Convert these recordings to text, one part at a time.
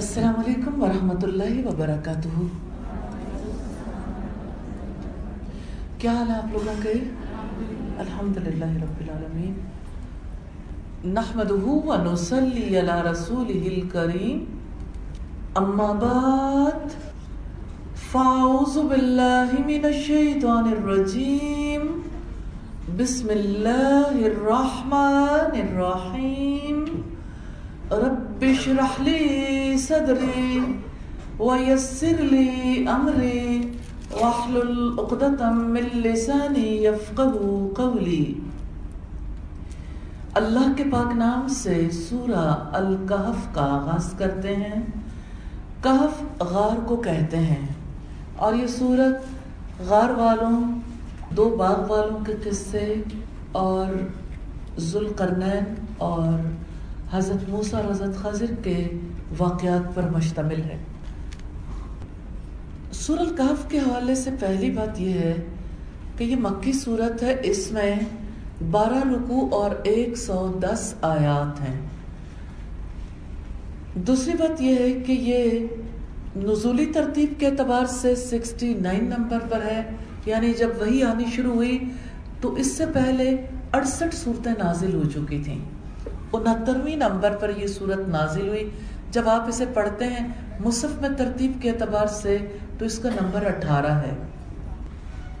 السلام علیکم ورحمۃ اللہ وبرکاتہ۔ کیا حال ہے آپ لوگوں کے؟ الحمد للہ رب العالمین۔ نحمده ونصلي على رسوله الكريم اما بعد، فاعوذ باللہ من الشیطان الرجیم۔ بسم اللہ الرحمن الرحیم۔ رب اشرح لي صدري ويسر لي امري واحلل عقدة من لساني يفقهوا قولي۔ اللہ کے پاک نام سے سورہ الکہف کا آغاز کرتے ہیں۔ کہف غار کو کہتے ہیں۔ اور یہ سورت غار والوں، دو باغ والوں کے قصے اور ذوالقرنین اور حضرت موسیٰ اور حضرت خضر کے واقعات پر مشتمل ہے۔ سور الکحف کے حوالے سے پہلی بات یہ ہے کہ یہ مکی صورت ہے، اس میں بارہ رکو اور ایک سو دس آیات ہیں۔ دوسری بات یہ ہے کہ یہ نزولی ترتیب کے اعتبار سے سکسٹی نائن نمبر پر ہے یعنی جب وہی آنی شروع ہوئی تو اس سے پہلے اڑسٹھ صورتیں نازل ہو چکی تھیں۔ انہترویں نمبر پر یہ صورت نازل ہوئی۔ جب آپ اسے پڑھتے ہیں مصف میں ترتیب کے اعتبار سے تو اس کا نمبر اٹھارہ ہے۔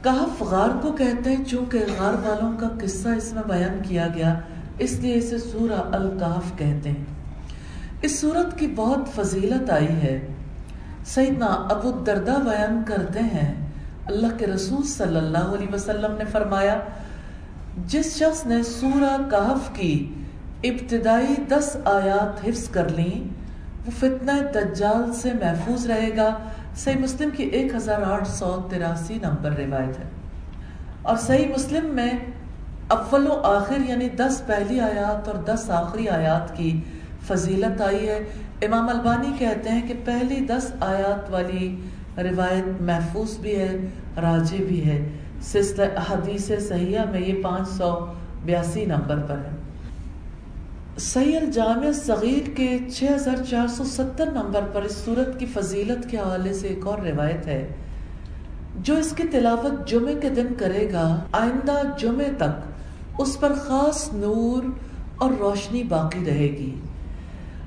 کہف غار کو کہتے ہیں، چونکہ غار والوں کا قصہ اس میں بیان کیا گیا، اس لیے اسے سورہ الکحف کہتے ہیں۔ اس صورت کی بہت فضیلت آئی ہے۔ سیدنا ابو دردہ بیان کرتے ہیں، اللہ کے رسول صلی اللہ علیہ وسلم نے فرمایا، جس شخص نے سورہ کہف کی ابتدائی دس آیات حفظ کر لیں، وہ فتنہ دجال سے محفوظ رہے گا۔ صحیح مسلم کی ایک ہزار آٹھ سو تراسی نمبر روایت ہے۔ اور صحیح مسلم میں اول و آخر یعنی دس پہلی آیات اور دس آخری آیات کی فضیلت آئی ہے۔ امام البانی کہتے ہیں کہ پہلی دس آیات والی روایت محفوظ بھی ہے راجے بھی ہے۔ سلسلہ حدیث صحیحہ میں یہ پانچ سو بیاسی نمبر پر ہے۔ صحیح الجامع صغیر کے چھ ہزار چار سو ستر نمبر پر اس صورت کی فضیلت کے حوالے سے ایک اور روایت ہے، جو اس کی تلاوت جمعے کے دن کرے گا، آئندہ جمعے تک اس پر خاص نور اور روشنی باقی رہے گی۔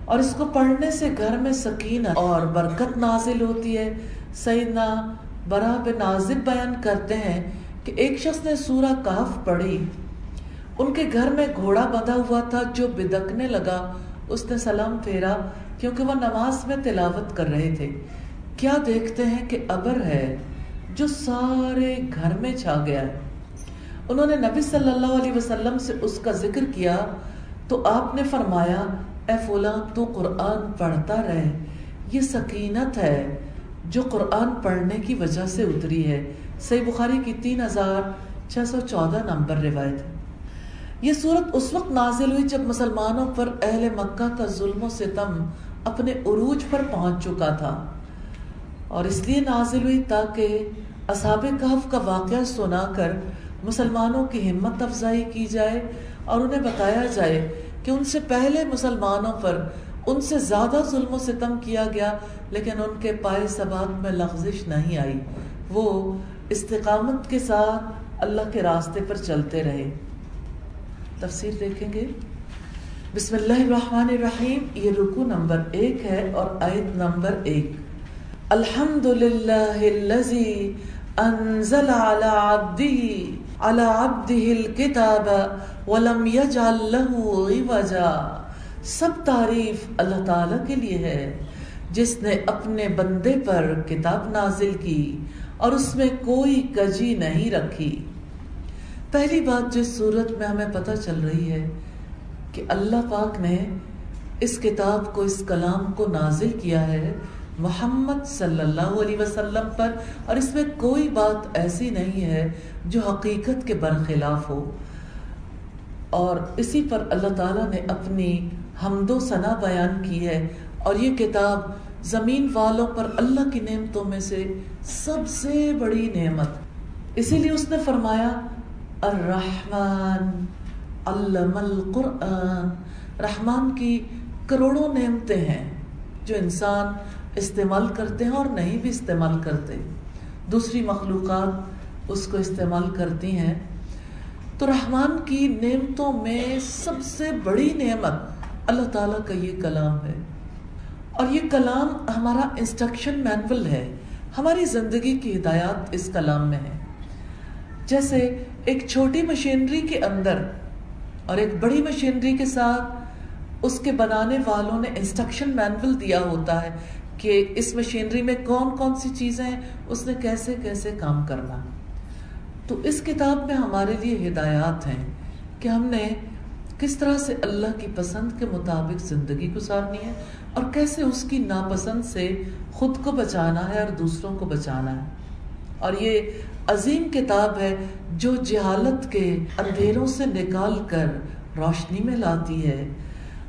اور اس کو پڑھنے سے گھر میں سکینہ اور برکت نازل ہوتی ہے۔ سیدنا برا بن نازب بیان کرتے ہیں کہ ایک شخص نے سورہ کہف پڑھی۔ ان کے گھر میں گھوڑا بندھا ہوا تھا جو بدکنے لگا، اس نے سلام پھیرا کیونکہ وہ نماز میں تلاوت کر رہے تھے۔ کیا دیکھتے ہیں کہ ابر ہے جو سارے گھر میں چھا گیا ہے۔ انہوں نے نبی صلی اللہ علیہ وسلم سے اس کا ذکر کیا، تو آپ نے فرمایا، اے فلاں، تو قرآن پڑھتا رہے۔ یہ سکینت ہے جو قرآن پڑھنے کی وجہ سے اتری ہے۔ صحیح بخاری کی تین ہزار چھ سو چودہ نمبر روایت ہے۔ یہ صورت اس وقت نازل ہوئی جب مسلمانوں پر اہل مکہ کا ظلم و ستم اپنے عروج پر پہنچ چکا تھا۔ اور اس لیے نازل ہوئی تاکہ اصحاب کہف کا واقعہ سنا کر مسلمانوں کی ہمت افزائی کی جائے اور انہیں بتایا جائے کہ ان سے پہلے مسلمانوں پر ان سے زیادہ ظلم و ستم کیا گیا، لیکن ان کے پائے ثبات میں لغزش نہیں آئی۔ وہ استقامت کے ساتھ اللہ کے راستے پر چلتے رہے۔ تفسیر دیکھیں گے۔ بسم اللہ الرحمن الرحیم، یہ رکو نمبر ایک ہے اور آیت نمبر ایک۔ الحمد للہ انزل على عبده على عبده الكتاب ولم يجعل له عوجا۔ سب تعریف اللہ تعالی کے لیے ہے، جس نے اپنے بندے پر کتاب نازل کی اور اس میں کوئی کجی نہیں رکھی۔ پہلی بات جس صورت میں ہمیں پتہ چل رہی ہے کہ اللہ پاک نے اس کتاب کو، اس کلام کو نازل کیا ہے محمد صلی اللہ علیہ وسلم پر، اور اس میں کوئی بات ایسی نہیں ہے جو حقیقت کے برخلاف ہو۔ اور اسی پر اللہ تعالیٰ نے اپنی حمد و ثنا بیان کی ہے۔ اور یہ کتاب زمین والوں پر اللہ کی نعمتوں میں سے سب سے بڑی نعمت۔ اسی لیے اس نے فرمایا الرحمن، علم القرآن۔ رحمان کی کروڑوں نعمتیں ہیں جو انسان استعمال کرتے ہیں اور نہیں بھی استعمال کرتے۔ دوسری مخلوقات اس کو استعمال کرتی ہیں۔ تو رحمان کی نعمتوں میں سب سے بڑی نعمت اللہ تعالیٰ کا یہ کلام ہے۔ اور یہ کلام ہمارا انسٹرکشن مینول ہے۔ ہماری زندگی کی ہدایات اس کلام میں ہے جیسے ایک چھوٹی مشینری کے اندر اور ایک بڑی مشینری کے ساتھ اس کے بنانے والوں نے انسٹرکشن مینول دیا ہوتا ہے کہ اس مشینری میں کون کون سی چیزیں ہیں، اس نے کیسے کیسے کام کرنا۔ تو اس کتاب میں ہمارے لیے ہدایات ہیں کہ ہم نے کس طرح سے اللہ کی پسند کے مطابق زندگی گزارنی ہے اور کیسے اس کی ناپسند سے خود کو بچانا ہے اور دوسروں کو بچانا ہے۔ اور یہ عظیم کتاب ہے جو جہالت کے اندھیروں سے نکال کر روشنی میں لاتی ہے۔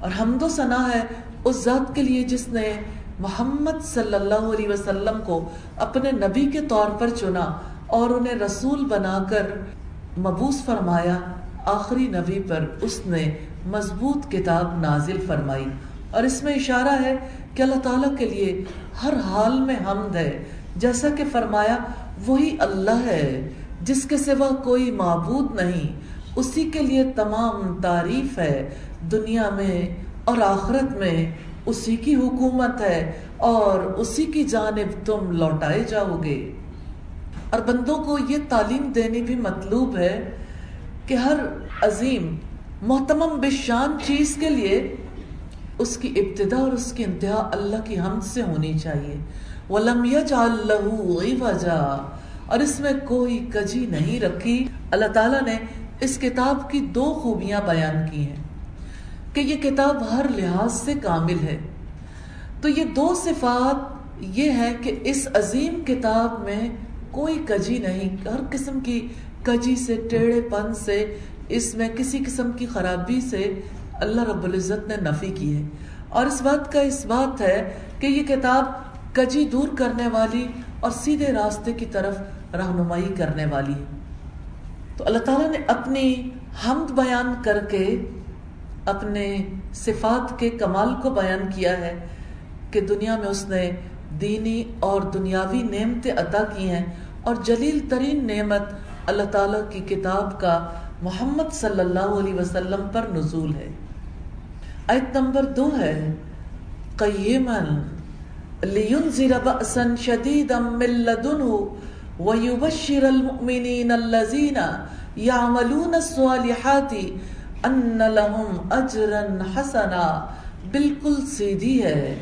اور حمد و ثنا ہے اس ذات کے لیے جس نے محمد صلی اللہ علیہ وسلم کو اپنے نبی کے طور پر چنا اور انہیں رسول بنا کر مبوس فرمایا۔ آخری نبی پر اس نے مضبوط کتاب نازل فرمائی۔ اور اس میں اشارہ ہے کہ اللہ تعالیٰ کے لیے ہر حال میں حمد ہے۔ جیسا کہ فرمایا وہی اللہ ہے، جس کے سوا کوئی معبود نہیں۔ اسی کے لیے تمام تعریف ہے، دنیا میں اور آخرت میں۔ اسی کی حکومت ہے اور اسی کی جانب تم لوٹائے جاؤ گے۔ اور بندوں کو یہ تعلیم دینی بھی مطلوب ہے کہ ہر عظیم، محتمم بشان چیز کے لیے اس کی ابتدا اور اس کی انتہا اللہ کی حمد سے ہونی چاہیے۔ وَلَمْ يَجْعَلْ لَهُ عِوَجًا اور اس میں کوئی کجی نہیں رکھی۔ اللہ تعالیٰ نے اس کتاب کی دو خوبیاں بیان کی ہیں کہ یہ کتاب ہر لحاظ سے کامل ہے۔ تو یہ دو صفات یہ ہے کہ اس عظیم کتاب میں کوئی کجی نہیں، ہر قسم کی کجی سے، ٹیڑھے پن سے، اس میں کسی قسم کی خرابی سے اللہ رب العزت نے نفی کی ہے۔ اور اس بات کا اس بات ہے کہ یہ کتاب کجی دور کرنے والی اور سیدھے راستے کی طرف رہنمائی کرنے والی۔ تو اللہ تعالیٰ نے اپنی حمد بیان کر کے اپنے صفات کے کمال کو بیان کیا ہے کہ دنیا میں اس نے دینی اور دنیاوی نعمتیں عطا کی ہیں اور جلیل ترین نعمت اللہ تعالیٰ کی کتاب کا محمد صلی اللہ علیہ وسلم پر نزول ہے۔ آیت نمبر دو ہے قیمن لینذر بأسا شدیدا من لدنه ویبشر المؤمنین الذین یعملون الصالحات ان لهم اجرا حسنا بالکل سیدھی ہے۔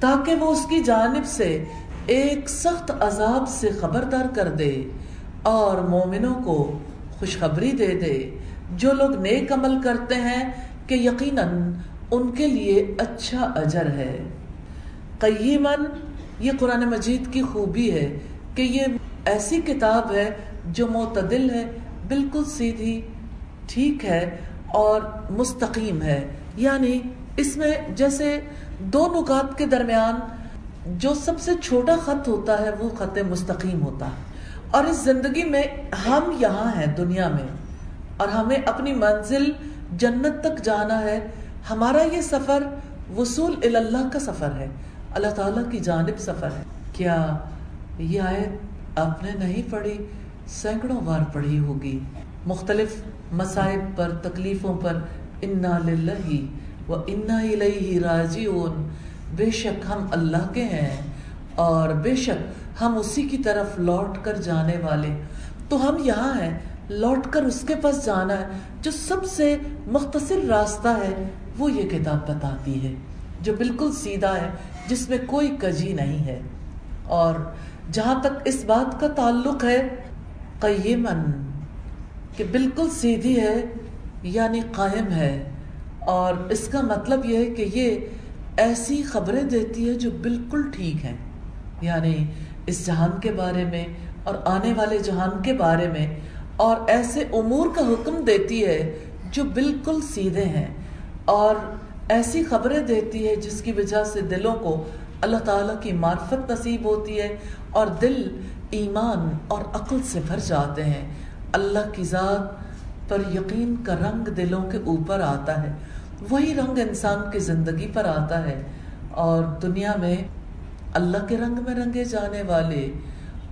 تاکہ وہ اس کی جانب سے ایک سخت عذاب سے خبردار کر دے اور مومنوں کو خوشخبری دے دے۔ جو لوگ نیک عمل کرتے ہیں کہ یقیناً ان کے لیے اچھا اجر ہے۔ قیمن یہ قرآن مجید کی خوبی ہے کہ یہ ایسی کتاب ہے جو معتدل ہے، بالکل سیدھی ٹھیک ہے اور مستقیم ہے۔ یعنی اس میں جیسے دو نکات کے درمیان جو سب سے چھوٹا خط ہوتا ہے، وہ خط مستقیم ہوتا ہے۔ اور اس زندگی میں ہم یہاں ہیں، دنیا میں۔ اور ہمیں اپنی منزل جنت تک جانا ہے۔ ہمارا یہ سفر وصول اللہ کا سفر ہے۔ اللہ تعالیٰ کی جانب سفر ہے۔ کیا یہ آیت آپ نے نہیں پڑھی؟ سینکڑوں بار پڑھی ہوگی۔ مختلف مسائب پر، تکلیفوں پر انا للہ و انا الیہ راجعون۔ بے شک ہم اللہ کے ہیں اور بے شک ہم اسی کی طرف لوٹ کر جانے والے۔ تو ہم یہاں ہیں، لوٹ کر اس کے پاس جانا ہے۔ جو سب سے مختصر راستہ ہے، وہ یہ کتاب بتاتی ہے، جو بالکل سیدھا ہے۔ جس میں کوئی کجی نہیں ہے۔ اور جہاں تک اس بات کا تعلق ہے قیمن کہ بالکل سیدھی ہے یعنی قائم ہے۔ اور اس کا مطلب یہ ہے کہ یہ ایسی خبریں دیتی ہے جو بالکل ٹھیک ہیں۔ یعنی اس جہان کے بارے میں اور آنے والے جہان کے بارے میں، اور ایسے امور کا حکم دیتی ہے جو بالکل سیدھے ہیں۔ اور ایسی خبریں دیتی ہے جس کی وجہ سے دلوں کو اللہ تعالیٰ کی معرفت نصیب ہوتی ہے اور دل ایمان اور عقل سے بھر جاتے ہیں۔ اللہ کی ذات پر یقین کا رنگ دلوں کے اوپر آتا ہے۔ وہی رنگ انسان کی زندگی پر آتا ہے۔ اور دنیا میں اللہ کے رنگ میں رنگے جانے والے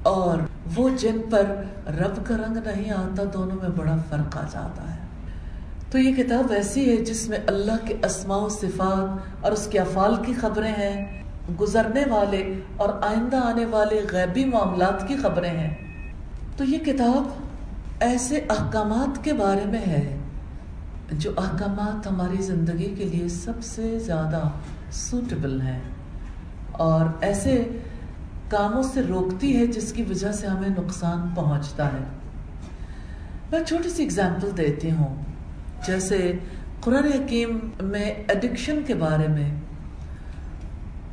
اور وہ جن پر رب کا رنگ نہیں آتا، دونوں میں بڑا فرق آ جاتا ہے۔ تو یہ کتاب ایسی ہے جس میں اللہ کے اسماء و صفات اور اس کے افعال کی خبریں ہیں، گزرنے والے اور آئندہ آنے والے غیبی معاملات کی خبریں ہیں۔ تو یہ کتاب ایسے احکامات کے بارے میں ہے جو احکامات ہماری زندگی کے لیے سب سے زیادہ سوٹیبل ہیں۔ اور ایسے کاموں سے روکتی ہے جس کی وجہ سے ہمیں نقصان پہنچتا ہے۔ میں چھوٹی سی اگزامپل دیتی ہوں۔ جیسے قرآن حکیم میں ایڈکشن کے بارے میں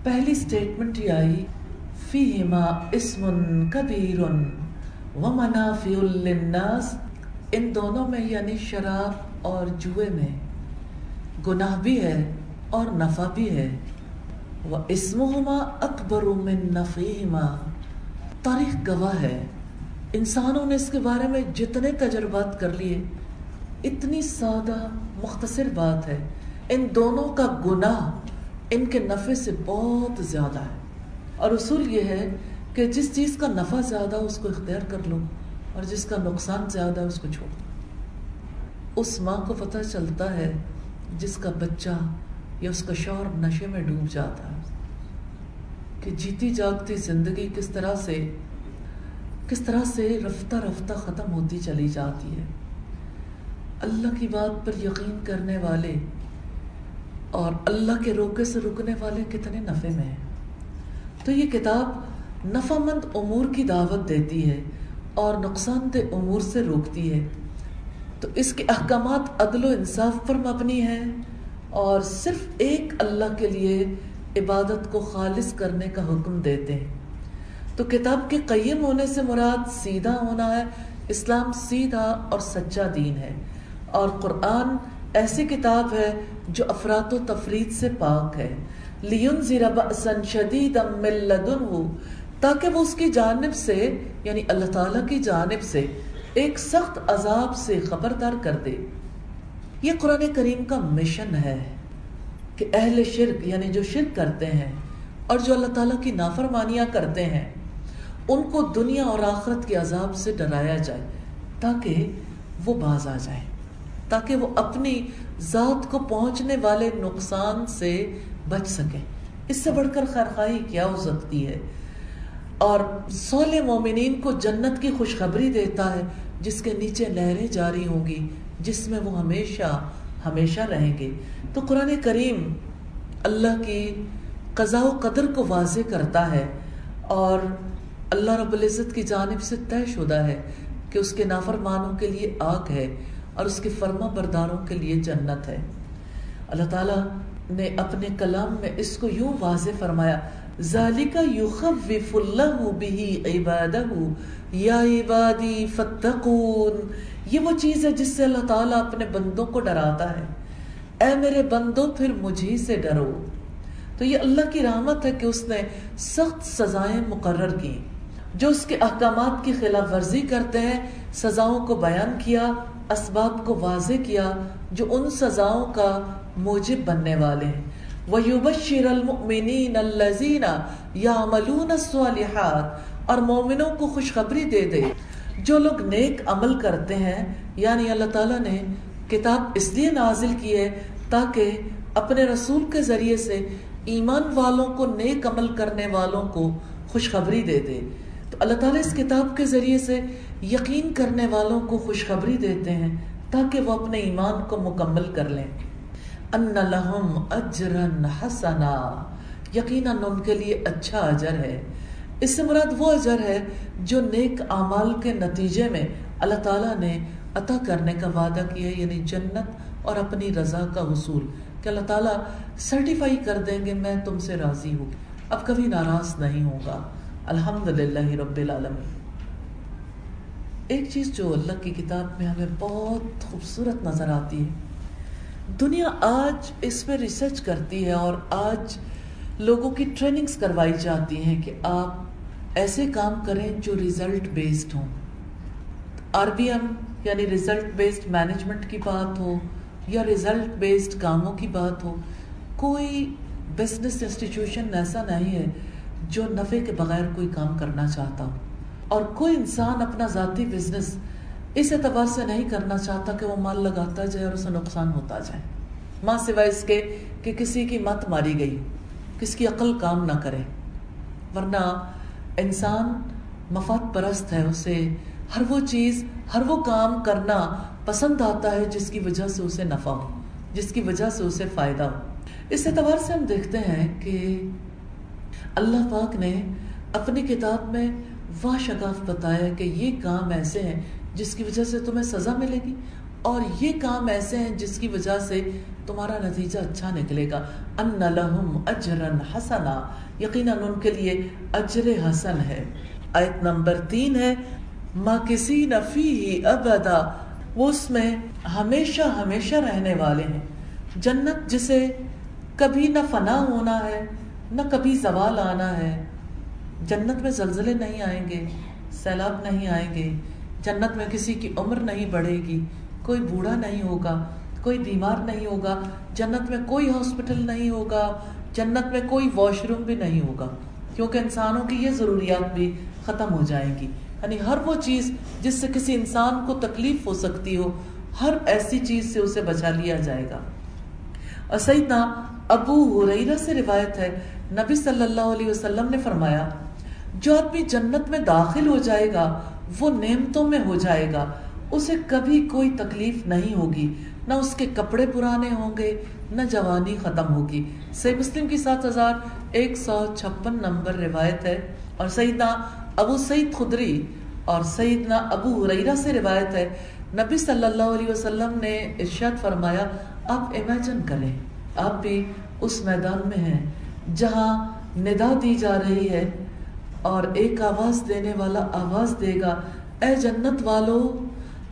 پہلی سٹیٹمنٹ یہ آئی، فیہما اسم کبیر و منافع للناس۔ ان دونوں میں یعنی شراب اور جوئے میں گناہ بھی ہے اور نفع بھی ہے۔ وہ اسمہما اکبر من نفیہما۔ تاریخ گواہ ہے۔ انسانوں نے اس کے بارے میں جتنے تجربات کر لیے اتنی سادہ مختصر بات ہے۔ ان دونوں کا گناہ ان کے نفع سے بہت زیادہ ہے۔ اور اصول یہ ہے کہ جس چیز کا نفع زیادہ اس کو اختیار کر لو اور جس کا نقصان زیادہ ہے اس کو چھوڑ۔ دو اس ماں کو پتہ چلتا ہے جس کا بچہ یا اس کا شور نشے میں ڈوب جاتا ہے۔ کہ جیتی جاگتی زندگی کس طرح سے، کس طرح سے رفتہ رفتہ ختم ہوتی چلی جاتی ہے۔ اللہ کی بات پر یقین کرنے والے اور اللہ کے روکے سے رکنے والے کتنے نفع میں ہیں۔ تو یہ کتاب نفع مند امور کی دعوت دیتی ہے اور نقصان دہ امور سے روکتی ہے۔ تو اس کے احکامات عدل و انصاف پر مبنی ہیں اور صرف ایک اللہ کے لیے عبادت کو خالص کرنے کا حکم دیتے ہیں۔ تو کتاب کے قیم ہونے سے مراد سیدھا ہونا ہے، اسلام سیدھا اور سچا دین ہے۔ اور قرآن ایسی کتاب ہے جو افراد و تفرید سے پاک ہے۔ لیون بأسا شدید ہو تاکہ وہ اس کی جانب سے یعنی اللہ تعالیٰ کی جانب سے، ایک سخت عذاب سے خبردار کر دے۔ یہ قرآن کریم کا مشن ہے کہ اہل شرک یعنی جو شرک کرتے ہیں اور جو اللہ تعالیٰ کی نافرمانیاں کرتے ہیں، ان کو دنیا اور آخرت کے عذاب سے ڈرایا جائے تاکہ وہ باز آ جائیں۔ تاکہ وہ اپنی ذات کو پہنچنے والے نقصان سے بچ سکیں۔ اس سے بڑھ کر خیرخواہی کیا ہو سکتی ہے۔ اور سول مومنین کو جنت کی خوشخبری دیتا ہے، جس کے نیچے نہریں جاری ہوں گی، جس میں وہ ہمیشہ ہمیشہ رہیں گے۔ تو قرآن کریم اللہ کی قضاء و قدر کو واضح کرتا ہے اور اللہ رب العزت کی جانب سے طے شدہ ہے کہ اس کے نافرمانوں کے لیے آگ ہے۔ اور اس کے فرما برداروں کے لیے جنت ہے۔ اللہ تعالیٰ نے اپنے کلام میں اس کو یوں واضح فرمایا ذالک یخوف اللہ به عبادہ یا عبادی فتقون یہ وہ چیز ہے جس سے اللہ تعالیٰ اپنے بندوں کو ڈراتا ہے۔ اے میرے بندوں پھر مجھے سے ڈرو۔ تو یہ اللہ کی رحمت ہے کہ اس نے سخت سزائیں مقرر کی، جو اس کے احکامات کی خلاف ورزی کرتے ہیں، سزاؤں کو بیان کیا اسباب کو واضح کیا جو ان سزاؤں کا موجب بننے والے ہیں۔ وَيُبَشِّرَ الْمُؤْمِنِينَ الَّذِينَ يَعْمَلُونَ الصَّالِحَاتِ اور مومنوں کو خوشخبری دے دے۔ جو لوگ نیک عمل کرتے ہیں یعنی اللہ تعالیٰ نے کتاب اس لیے نازل کی ہے تاکہ اپنے رسول کے ذریعے سے ایمان والوں کو نیک عمل کرنے والوں کو خوشخبری دے دے۔ تو اللہ تعالیٰ اس کتاب کے ذریعے سے یقین کرنے والوں کو خوشخبری دیتے ہیں تاکہ وہ اپنے ایمان کو مکمل کر لیں۔ ان لہم اجرن حسنا۔ یقیناً ان کے لیے اچھا اجر ہے۔ اس سے مراد وہ اجر ہے جو نیک اعمال کے نتیجے میں اللہ تعالیٰ نے عطا کرنے کا وعدہ کیا یعنی جنت اور اپنی رضا کا حصول۔ کہ اللہ تعالیٰ سرٹیفائی کر دیں گے، میں تم سے راضی ہوں۔ اب کبھی ناراض نہیں ہوگا الحمد للہ رب العالمین۔ ایک چیز جو اللہ کی کتاب میں ہمیں بہت خوبصورت نظر آتی ہے۔ دنیا آج اس پہ ریسرچ کرتی ہے اور آج لوگوں کی ٹریننگز کروائی جاتی ہیں کہ آپ ایسے کام کریں جو ریزلٹ بیسڈ ہوں۔ آر بی ایم یعنی ریزلٹ بیسڈ مینجمنٹ کی بات ہو یا ریزلٹ بیسڈ کاموں کی بات ہو، کوئی بزنس انسٹیٹیوشن ایسا نہیں ہے جو نفع کے بغیر کوئی کام کرنا چاہتا ہو۔ اور کوئی انسان اپنا ذاتی بزنس اس اعتبار سے نہیں کرنا چاہتا کہ وہ مال لگاتا جائے اور اسے نقصان ہوتا جائے۔ ماں سوائے اس کے کہ کسی کی مت ماری گئی کس کی عقل کام نہ کرے۔ ورنہ انسان مفاد پرست ہے، اسے ہر وہ چیز، ہر وہ کام کرنا پسند آتا ہے جس کی وجہ سے اسے نفع ہو، جس کی وجہ سے اسے فائدہ ہو۔ اس اعتبار سے ہم دیکھتے ہیں کہ اللہ پاک نے اپنی کتاب میں واہ شگاف بتایا کہ یہ کام ایسے ہیں جس کی وجہ سے تمہیں سزا ملے گی اور یہ کام ایسے ہیں جس کی وجہ سے تمہارا نتیجہ اچھا نکلے گا۔ ان لہم اجرن حسنا۔ یقیناً ان کے لیے اجر حسن ہے۔ آیت نمبر تین ہے، ما کسی نفی ہی ابدا وہ اس میں ہمیشہ ہمیشہ رہنے والے ہیں۔ جنت جسے کبھی نہ فنا ہونا ہے، نہ کبھی زوال آنا ہے جنت میں زلزلے نہیں آئیں گے، سیلاب نہیں آئیں گے، جنت میں کسی کی عمر نہیں بڑھے گی، کوئی بوڑھا نہیں ہوگا، کوئی بیمار نہیں ہوگا، جنت میں کوئی ہاسپٹل نہیں ہوگا، جنت میں کوئی واش روم بھی نہیں ہوگا۔ کیونکہ انسانوں کی یہ ضروریات بھی ختم ہو جائیں گی۔ یعنی ہر وہ چیز جس سے کسی انسان کو تکلیف ہو سکتی ہو، ہر ایسی چیز سے اسے بچا لیا جائے گا۔ اور سیدنا ابو حریرہ سے روایت ہے نبی صلی اللہ علیہ وسلم نے فرمایا، جو آدمی جنت میں داخل ہو جائے گا، وہ نعمتوں میں ہو جائے گا۔ اسے کبھی کوئی تکلیف نہیں ہوگی۔ نہ اس کے کپڑے پرانے ہوں گے، نہ جوانی ختم ہوگی۔ صحیح مسلم کی سات ہزار ایک سو چھپن نمبر روایت ہے اور سیدنا ابو سعید خدری اور سیدنا ابو حریرہ سے روایت ہے۔ نبی صلی اللہ علیہ وسلم نے ارشاد فرمایا، آپ امیجن کریں، آپ بھی اس میدان میں ہیں۔ جہاں ندا دی جا رہی ہے اور ایک آواز دینے والا آواز دے گا، اے جنت والو،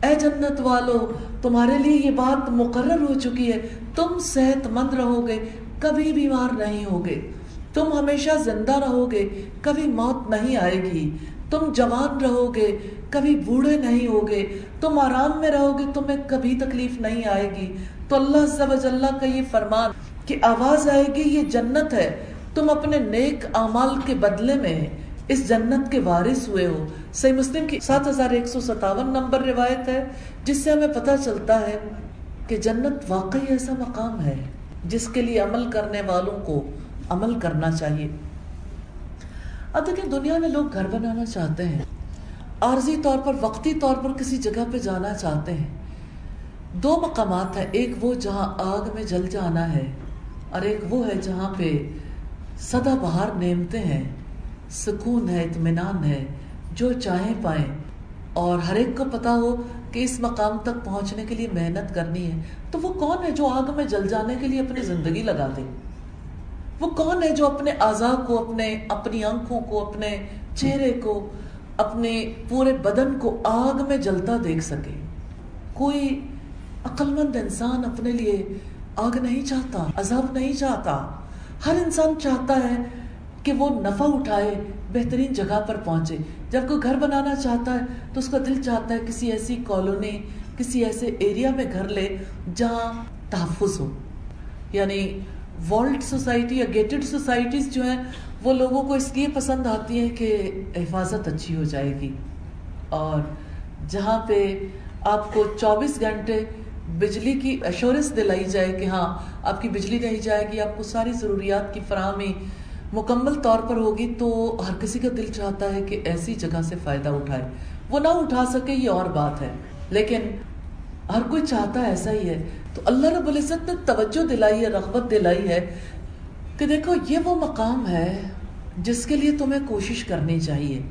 اے جنت والو، تمہارے لیے یہ بات مقرر ہو چکی ہے۔ تم صحت مند رہو گے، کبھی بیمار نہیں ہوگے۔ تم ہمیشہ زندہ رہو گے، کبھی موت نہیں آئے گی۔ تم جوان رہو گے، کبھی بوڑھے نہیں ہوگے۔ تم آرام میں رہو گے، تمہیں کبھی تکلیف نہیں آئے گی۔ تو اللہ سب اللہ کا یہ فرمان کہ آواز آئے گی، یہ جنت ہے۔ تم اپنے نیک اعمال کے بدلے میں اس جنت کے وارث ہوئے ہو۔ صحیح مسلم کی سات ہزار ایک سو ستاون نمبر روایت ہے، جس سے ہمیں پتہ چلتا ہے کہ جنت واقعی ایسا مقام ہے جس کے لیے عمل کرنے والوں کو عمل کرنا چاہیے۔ اب دیکھیں دنیا میں لوگ گھر بنانا چاہتے ہیں، عارضی طور پر، وقتی طور پر کسی جگہ پہ جانا چاہتے ہیں۔ دو مقامات ہیں، ایک وہ جہاں آگ میں جل جانا ہے۔ اور ایک وہ ہے جہاں پہ سدا بہار نیمتے ہیں، سکون ہے، اطمینان ہے، جو چاہیں پائیں۔ اور ہر ایک کو پتا ہو کہ اس مقام تک پہنچنے کے لیے محنت کرنی ہے۔ تو وہ کون ہے جو آگ میں جل جانے کے لیے اپنی زندگی لگا دے؟ وہ کون ہے جو اپنے اعضاء کو، اپنے، اپنی آنکھوں کو، اپنے چہرے کو، اپنے پورے بدن کو آگ میں جلتا دیکھ سکے؟ کوئی عقل مند انسان اپنے لیے آگ نہیں چاہتا، عذاب نہیں چاہتا۔ ہر انسان چاہتا ہے کہ وہ نفع اٹھائے، بہترین جگہ پر پہنچے۔ جب کوئی گھر بنانا چاہتا ہے تو اس کا دل چاہتا ہے کسی ایسی کالونی، کسی ایسے ایریا میں گھر لے جہاں تحفظ ہو۔ یعنی ورلڈ سوسائٹی یا گیٹڈ سوسائٹیز جو ہیں، وہ لوگوں کو اس لیے پسند آتی ہیں کہ حفاظت اچھی ہو جائے گی۔ اور جہاں پہ آپ کو چوبیس گھنٹے بجلی کی ایشورنس دلائی جائے کہ ہاں آپ کی بجلی نہیں جائے گی، آپ کو ساری ضروریات کی فراہمی مکمل طور پر ہوگی، تو ہر کسی کا دل چاہتا ہے کہ ایسی جگہ سے فائدہ اٹھائے۔ وہ نہ اٹھا سکے، یہ اور بات ہے۔ لیکن ہر کوئی چاہتا ایسا ہی ہے۔ تو اللہ رب العزت نے توجہ دلائی ہے، رغبت دلائی ہے کہ دیکھو، یہ وہ مقام ہے جس کے لیے تمہیں کوشش کرنی چاہیے۔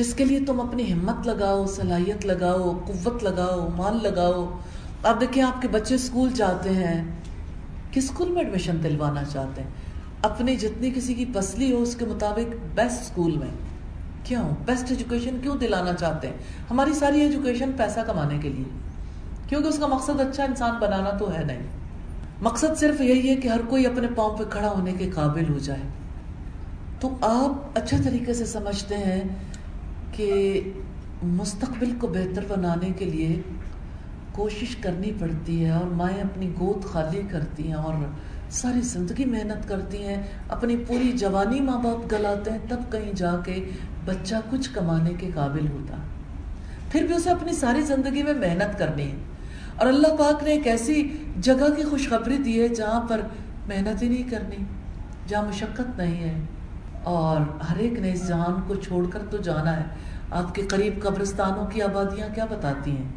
جس کے لیے تم اپنی ہمت لگاؤ، صلاحیت لگاؤ، قوت لگاؤ، مال لگاؤ۔ اب دیکھیں آپ کے بچے اسکول جاتے ہیں۔ کس اسکول میں ایڈمیشن دلوانا چاہتے ہیں؟ اپنی جتنی کسی کی پسلی ہو، اس کے مطابق بیسٹ اسکول میں۔ کیوں؟ بیسٹ ایجوکیشن کیوں دلانا چاہتے ہیں؟ ہماری ساری ایجوکیشن پیسہ کمانے کے لیے۔ کیونکہ اس کا مقصد اچھا انسان بنانا تو ہے نہیں۔ مقصد صرف یہی ہے کہ ہر کوئی اپنے پاؤں پہ کھڑا ہونے کے قابل ہو جائے۔ تو آپ اچھے طریقے سے سمجھتے ہیں کہ مستقبل کو بہتر بنانے کے لیے کوشش کرنی پڑتی ہے اور مائیں اپنی گود خالی کرتی ہیں اور ساری زندگی محنت کرتی ہیں، اپنی پوری جوانی ماں باپ گلاتے ہیں، تب کہیں جا کے بچہ کچھ کمانے کے قابل ہوتا۔ پھر بھی اسے اپنی ساری زندگی میں محنت کرنی ہے۔ اور اللہ پاک نے ایک ایسی جگہ کی خوشخبری دی ہے جہاں پر محنت ہی نہیں کرنی، جہاں مشقت نہیں ہے۔ اور ہر ایک نے اس جہان کو چھوڑ کر تو جانا ہے۔ آپ کے قریب قبرستانوں کی آبادیاں کیا بتاتی ہیں؟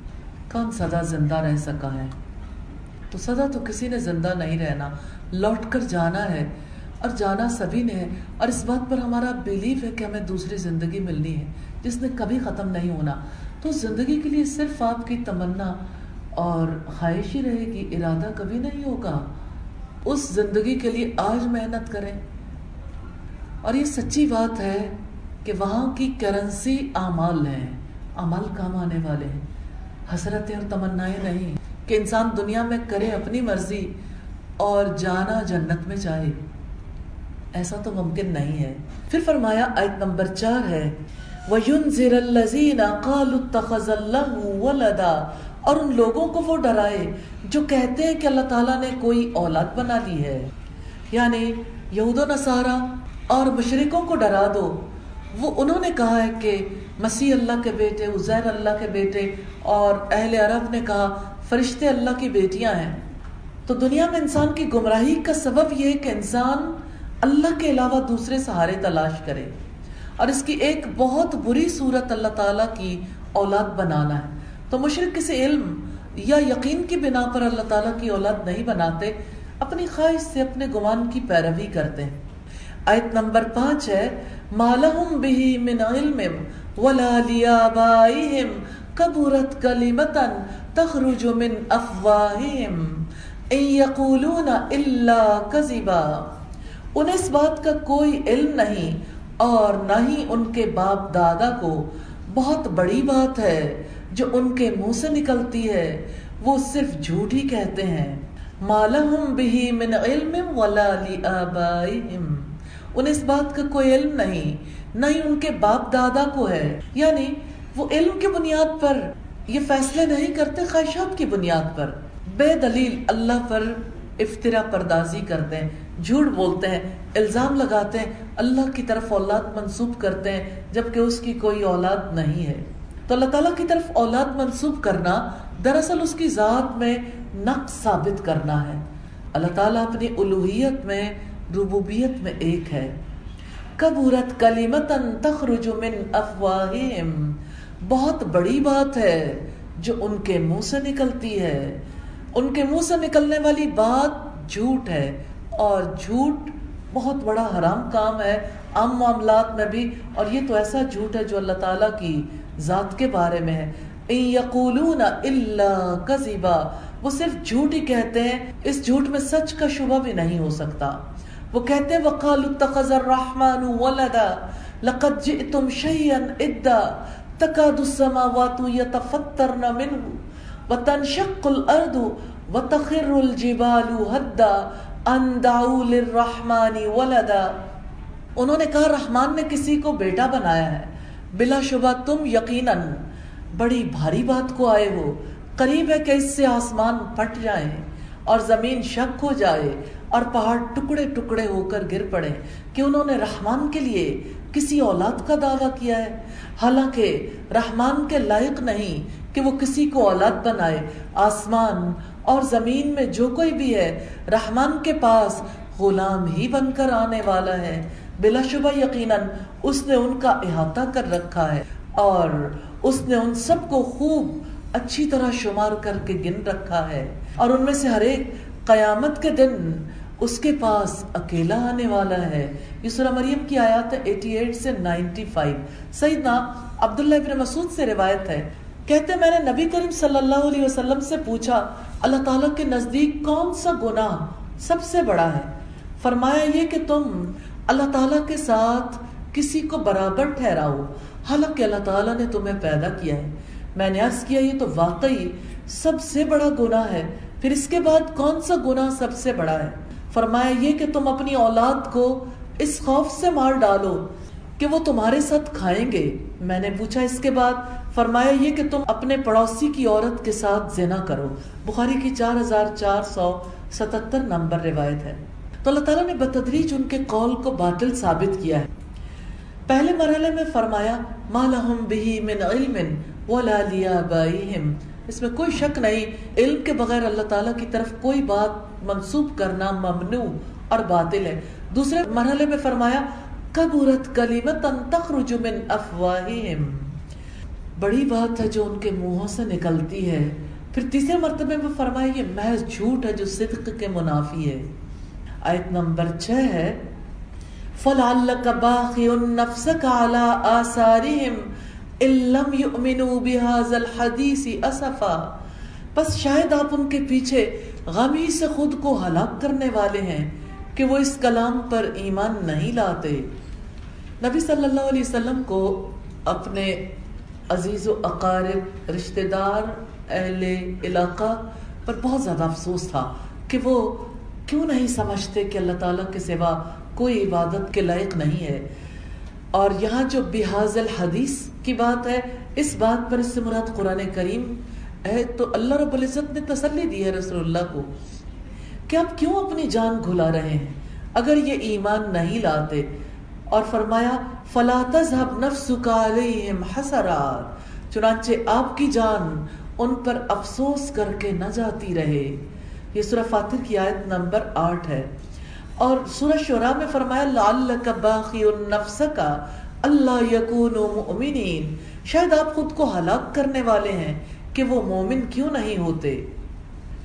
کون سدا زندہ رہ سکا ہے؟ تو سدا تو کسی نے زندہ نہیں رہنا، لوٹ کر جانا ہے۔ اور جانا سبھی نے ہے۔ اور اس بات پر ہمارا بیلیف ہے کہ ہمیں دوسری زندگی ملنی ہے، جس نے کبھی ختم نہیں ہونا۔ تو زندگی کے لیے صرف آپ کی تمنا اور خواہش ہی رہے گی ارادہ کبھی نہیں ہوگا۔ اس زندگی کے لیے آج محنت کریں۔ اور یہ سچی بات ہے کہ وہاں کی کرنسی اعمال ہیں عمل کام آنے والے ہیں۔ حسرتیں اور تمنائیں نہیں کہ انسان دنیا میں کرے اپنی مرضی اور جانا جنت میں چاہے۔ ایسا تو ممکن نہیں ہے۔ پھر فرمایا، آیت نمبر چار ہے وَيُنزِرَ الَّذِينَ قَالُوا اتَّخَذَ اللَّهُ وَلَدًا۔ اور ان لوگوں کو وہ ڈرائے جو کہتے ہیں کہ اللہ تعالیٰ نے کوئی اولاد بنا لی ہے۔ یعنی یہود و نصارہ اور مشرقوں کو ڈرا دو۔ وہ انہوں نے کہا ہے کہ مسیح اللہ کے بیٹے، عزیر اللہ کے بیٹے اور اہل عرب نے کہا، فرشتے اللہ کی بیٹیاں ہیں۔ تو دنیا میں انسان کی گمراہی کا سبب یہ ہے کہ انسان اللہ کے علاوہ دوسرے سہارے تلاش کرے۔ اور اس کی ایک بہت بری صورت اللہ تعالیٰ کی اولاد بنانا ہے۔ تو مشرق کسی علم یا یقین کی بنا پر اللہ تعالیٰ کی اولاد نہیں بناتے، اپنی خواہش سے اپنے گمان کی پیروی کرتے ہیں۔ آیت نمبر پانچ ہے مالہم بہی من علم ولا لیابائہم کبورت کلمتا تخرج من افواہم ان یقولون الا کذبا انہیں اس بات کا کوئی علم نہیں اور نہ ہی ان کے باپ دادا کو۔ بہت بڑی بات ہے، جو ان کے منہ سے نکلتی ہے، وہ صرف جھوٹ ہی کہتے ہیں۔ مالہم بہی من علم ولا لیابائہم انہیں اس بات کا کوئی علم نہیں، نہ ہی ان کے باپ دادا کو ہے۔ یعنی وہ علم کی بنیاد پر یہ فیصلے نہیں کرتے خواہشات کی بنیاد پر۔ بے دلیل اللہ پر افطرا پردازی کرتے ہیں، جھوٹ بولتے ہیں، الزام لگاتے ہیں، اللہ کی طرف اولاد منسوب کرتے ہیں، جبکہ اس کی کوئی اولاد نہیں ہے۔ تو اللہ تعالیٰ کی طرف اولاد منسوب کرنا دراصل اس کی ذات میں نقص ثابت کرنا ہے۔ اللہ تعالیٰ اپنی الوحیت میں ربوبیت میں ایک ہے۔ کبورت کلیمتن تخرج من افواہم بہت بڑی بات ہے جو ان کے منہ سے نکلتی ہے۔ ان کے منہ سے نکلنے والی بات جھوٹ ہے اور جھوٹ بہت بڑا حرام کام ہے۔ عام معاملات میں بھی۔ اور یہ تو ایسا جھوٹ ہے جو اللہ تعالیٰ کی ذات کے بارے میں ہے۔ یقولون الا کذبا۔ وہ صرف جھوٹ ہی کہتے ہیں۔ اس جھوٹ میں سچ کا شبہ بھی نہیں ہو سکتا۔ وہ کہتے وقالوا اتخذ الرحمن ولدا، لقد جئتم شيئا ادا تكاد السماوات يتفطرن منه، وتنشق الارض وتخر الجبال هدا ان دعوا للرحمن ولدا۔ انہوں نے کہا، رحمان نے کسی کو بیٹا بنایا ہے، بلا شبہ تم یقیناً۔ بڑی بھاری بات کو آئے ہو قریب ہے کہ اس سے آسمان پھٹ جائیں اور زمین شک ہو جائے۔ اور پہاڑ ٹکڑے ٹکڑے ہو کر گر پڑے کہ انہوں نے رحمان کے لیے کسی اولاد کا دعویٰ کیا ہے۔ حالانکہ رحمان کے لائق نہیں کہ وہ کسی کو اولاد بنائے۔ آسمان اور زمین میں جو کوئی بھی ہے، رحمان کے پاس غلام ہی بن کر آنے والا ہے۔ بلا شبہ یقیناً اس نے ان کا احاطہ کر رکھا ہے اور اس نے ان سب کو خوب اچھی طرح شمار کر کے گن رکھا ہے۔ اور ان میں سے ہر ایک قیامت کے دن اس کے پاس اکیلا آنے والا ہے۔ یہ سورہ مریم کی آیات ہے 88 سے 95 سیدنا عبداللہ ابن مسعود سے روایت ہے۔ کہتے میں نے نبی کریم صلی اللہ علیہ وسلم سے پوچھا، اللہ تعالیٰ کے نزدیک کون سا گناہ سب سے بڑا ہے؟ فرمایا یہ کہ تم اللہ تعالیٰ کے ساتھ کسی کو برابر ٹھہراؤ۔ حالانکہ اللہ تعالیٰ نے تمہیں پیدا کیا ہے۔ میں نے عرض کیا، یہ تو واقعی سب سے بڑا گناہ ہے۔ پھر اس کے بعد کون سا گناہ سب سے بڑا ہے؟ فرمایا یہ کہ تم اپنی اولاد کو اس خوف سے مار ڈالو کہ وہ تمہارے ساتھ کھائیں گے۔ میں نے پوچھا اس کے بعد، فرمایا یہ کہ تم اپنے پڑوسی کی عورت کے ساتھ زنا کرو۔ بخاری کی چار ہزار چار سو ستتر نمبر روایت ہے۔ تو اللہ تعالیٰ نے بتدریج ان کے قول کو باطل ثابت کیا ہے۔ پہلے مرحلے میں فرمایا، ما لہم بہی من علم ولا لیابائہم۔ اس میں کوئی شک نہیں، علم کے بغیر اللہ تعالیٰ کی طرف کوئی بات منسوب کرنا ممنوع، اور باطل ہے۔ دوسرے مرحلے میں فرمایا کبورت کلیمت تخرج من افواہہم۔ بڑی بات ہے جو ان کے منہوں سے نکلتی ہے۔ پھر تیسرے مرتبے میں فرمایا، یہ محض جھوٹ ہے جو صدق کے منافی ہے۔ آیت نمبر چھ ہے، فَلَعَلَّكَ بَاخِعُ نَفْسَكَ عَلَىٰ آثَارِهِمْ إِن لَّمْ يُؤْمِنُوا بِهَذَا الْحَدِيثِ أَسَفًا۔ بس شاید آپ ان کے پیچھے غمی سے خود کو ہلاک کرنے والے ہیں کہ وہ اس کلام پر ایمان نہیں لاتے۔ نبی صلی اللہ علیہ وسلم کو اپنے عزیز و اقارب، رشتہ دار، اہل علاقہ پر بہت زیادہ افسوس تھا کہ وہ کیوں نہیں سمجھتے کہ اللہ تعالیٰ کے سوا کوئی عبادت کے لائق نہیں ہے۔ اور یہاں جو بحاظ الحدیث کی بات ہے، اس بات پر اس سے مراد قرآن کریم ہے تو اللہ رب العزت نے تسلی دی ہے رسول اللہ کو۔ کہ آپ کیوں اپنی جان گھلا رہے ہیں؟ اگر یہ ایمان نہیں لاتے۔ اور فرمایا، فلا تذهب نفسك عليهم حسرات۔ چنانچہ آپ کی جان ان پر افسوس کر کے نہ جاتی رہے۔ یہ سورہ فاتر کی آیت نمبر آٹھ ہے۔ اور سورہ شورا میں فرمایا لعلك باخي نفسك اللہ یکون مؤمنین۔ شاید آپ خود کو ہلاک کرنے والے ہیں۔ کہ وہ مومن کیوں نہیں ہوتے؟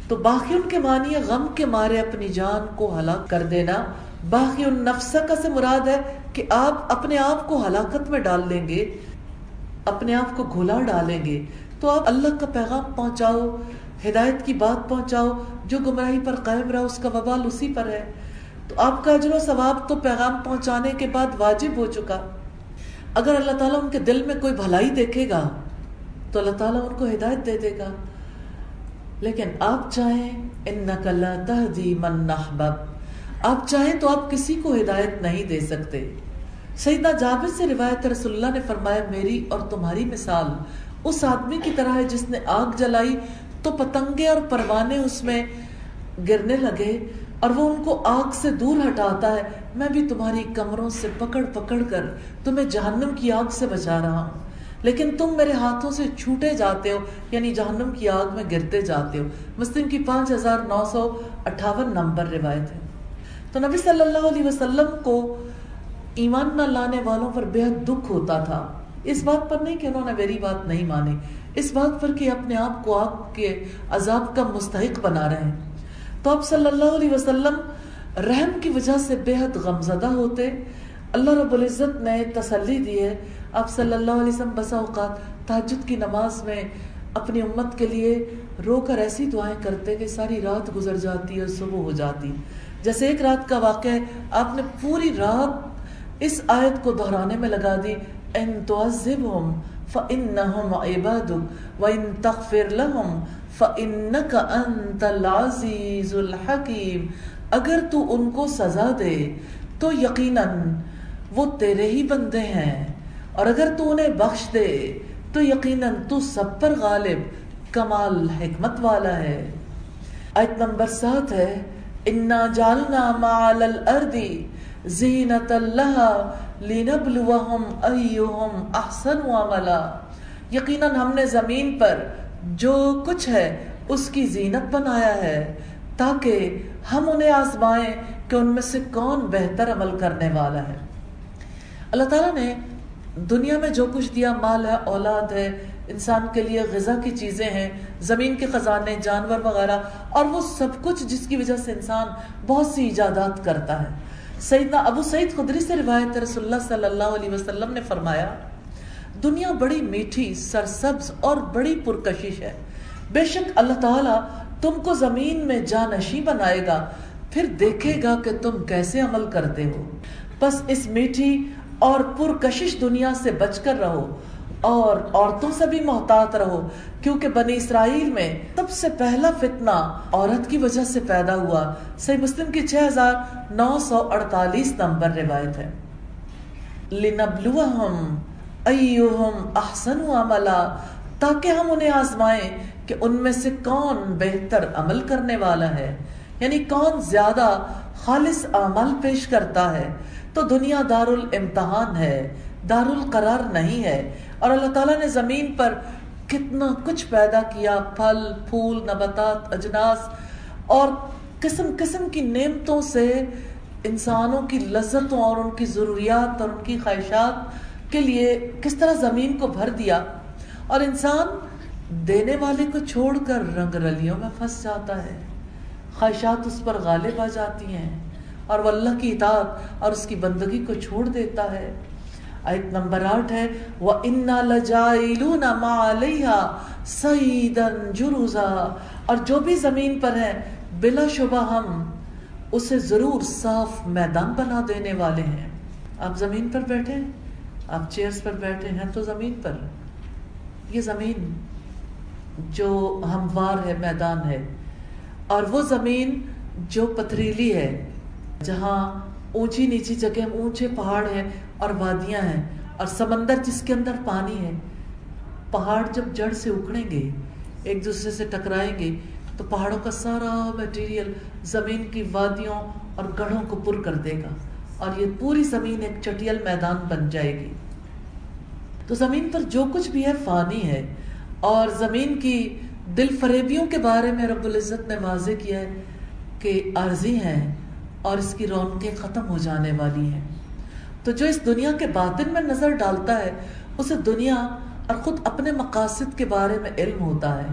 تو باقی ان کے معنی غم کے مارے اپنی جان کو ہلاک کر دینا۔ باقی ان نفسکا سے مراد ہے کہ آپ اپنے آپ کو ہلاکت میں ڈال لیں گے، اپنے آپ کو گھلا ڈالیں گے۔ تو آپ اللہ کا پیغام پہنچاؤ، ہدایت کی بات پہنچاؤ، جو گمراہی پر قائم رہا، اس کا وبال اسی پر ہے۔ تو آپ کا اجر و ثواب تو پیغام پہنچانے کے بعد واجب ہو چکا۔ اگر اللہ تعالیٰ ان کے دل میں کوئی بھلائی دیکھے گا تو اللہ تعالیٰ ان کو ہدایت دے دے گا۔ لیکن آپ چاہیں انک لا تہدی من نحبب۔ آپ چاہیں تو آپ کسی کو ہدایت نہیں دے سکتے۔ سیدنا جابر سے روایت رسول اللہ نے فرمایا، میری اور تمہاری مثال۔ اس آدمی کی طرح ہے جس نے آگ جلائی تو پتنگے اور پروانے اس میں گرنے لگے اور وہ ان کو آگ سے دور ہٹاتا ہے۔ میں بھی تمہاری کمروں سے پکڑ پکڑ کر تمہیں جہنم کی آگ سے بچا رہا ہوں۔ لیکن تم میرے ہاتھوں سے چھوٹے جاتے ہو یعنی جہنم کی آگ میں گرتے جاتے ہو۔ مسلم کی پانچ ہزار نو سو اٹھاون نمبر روایت ہے۔ تو نبی صلی اللہ علیہ وسلم کو ایمان نہ لانے والوں پر بہت دکھ ہوتا تھا۔ اس بات پر نہیں کہ انہوں نے میری بات نہیں مانی۔ اس بات پر کہ اپنے آپ کو آگ کے عذاب کا مستحق بنا رہے ہیں۔ تو اب صلی اللہ علیہ وسلم رحم کی وجہ سے بے حد غمزدہ ہوتے۔ اللہ رب العزت نے تسلی دی ہے۔ اب صلی اللہ علیہ وسلم بسا اوقات تحجد کی نماز میں اپنی امت کے لیے رو کر ایسی دعائیں کرتے کہ ساری رات گزر جاتی اور صبح ہو جاتی۔ جیسے ایک رات کا واقعہ ہے، آپ نے پوری رات اس آیت کو دہرانے میں لگا دی۔ ان تعذبهم فانهم عبادك وان تغفر لهم فانك انت العزيز الحكيم اگر تو ان کو سزا دے، تو یقیناً وہ تیرے ہی بندے ہیں۔ اور اگر تو انہیں بخش دے، تو یقیناً تو سب پر غالب کمال حکمت والا ہے۔ آیت نمبر سات ہے، انا جالنا مال الارض زینت اللہ لنبلوہم ایہم احسن عملا یقیناً ہم نے زمین پر جو کچھ ہے، اس کی زینت بنایا ہے، تاکہ ہم انہیں آزمائیں کہ ان میں سے کون بہتر عمل کرنے والا ہے۔ اللہ تعالیٰ نے دنیا میں جو کچھ دیا، مال ہے، اولاد ہے، انسان کے لیے غذا کی چیزیں ہیں، زمین کے خزانے، جانور وغیرہ، اور وہ سب کچھ جس کی وجہ سے انسان بہت سی ایجادات کرتا ہے۔ سیدنا ابو سعید خدری سے روایت رسول اللہ صلی اللہ علیہ وسلم نے فرمایا، دنیا بڑی میٹھی، سرسبز اور بڑی پرکشش ہے۔ بے شک اللہ تعالیٰ تم کو زمین میں جانشی بنائے گا، پھر دیکھے گا کہ تم کیسے عمل کرتے ہو۔ بس اس میٹھی اور پرکشش دنیا سے بچ کر رہو اور عورتوں سے بھی محتاط رہو، کیونکہ بنی اسرائیل میں سب سے پہلا فتنہ عورت کی وجہ سے پیدا ہوا۔ صحیح مسلم کی چھ ہزار نو سو اڑتالیس نمبر روایت ہے۔ لِنَبْلُوَهُمْ أَيُّهُمْ أَحْسَنُ عَمَلًا، تاکہ ہم انہیں آزمائیں کہ ان میں سے کون بہتر عمل کرنے والا ہے۔ یعنی کون زیادہ خالص عمل پیش کرتا ہے۔ تو دنیا دار الامتحان ہے دار القرار نہیں ہے۔ اور اللہ تعالیٰ نے زمین پر کتنا کچھ پیدا کیا، پھل، پھول، نباتات، اجناس۔ اور قسم قسم کی نعمتوں سے انسانوں کی لذتوں اور ان کی ضروریات اور ان کی خواہشات کے لیے کس طرح زمین کو بھر دیا۔ اور انسان دینے والے کو چھوڑ کر رنگ رلیوں میں پھنس جاتا ہے، خواہشات اس پر غالب آ جاتی ہیں۔ اور وہ اللہ کی اطاعت اور اس کی بندگی کو چھوڑ دیتا ہے۔ آیت نمبر آٹھ ہے، وَإِنَّا لَجَائِلُونَ مَا عَلَيْهَا سَيِدًا جُرُزًا۔ اور جو بھی زمین پر ہے بلا شبہ ہم اسے ضرور صاف میدان بنا دینے والے ہیں۔ آپ زمین پر بیٹھے ہیں، آپ چیئرز پر بیٹھے ہیں، تو زمین پر۔ یہ زمین جو ہموار ہے، میدان ہے۔ اور وہ زمین جو پتھریلی ہے جہاں اونچی نیچی جگہ اونچے پہاڑ ہیں اور وادیاں ہیں اور سمندر جس کے اندر پانی ہے، پہاڑ جب جڑ سے اکھڑیں گے، ایک دوسرے سے ٹکرائیں گے، تو پہاڑوں کا سارا میٹیریل زمین کی وادیوں اور گڑھوں کو پر کر دے گا اور یہ پوری زمین ایک چٹیل میدان بن جائے گی۔ تو زمین پر جو کچھ بھی ہے فانی ہے اور زمین کی دل فریبیوں کے بارے میں رب العزت نے واضح کیا ہے کہ عارضی ہیں اور اس کی رونقیں ختم ہو جانے والی ہیں۔ تو جو اس دنیا کے باطن میں نظر ڈالتا ہے، اسے دنیا اور خود اپنے مقاصد کے بارے میں علم ہوتا ہے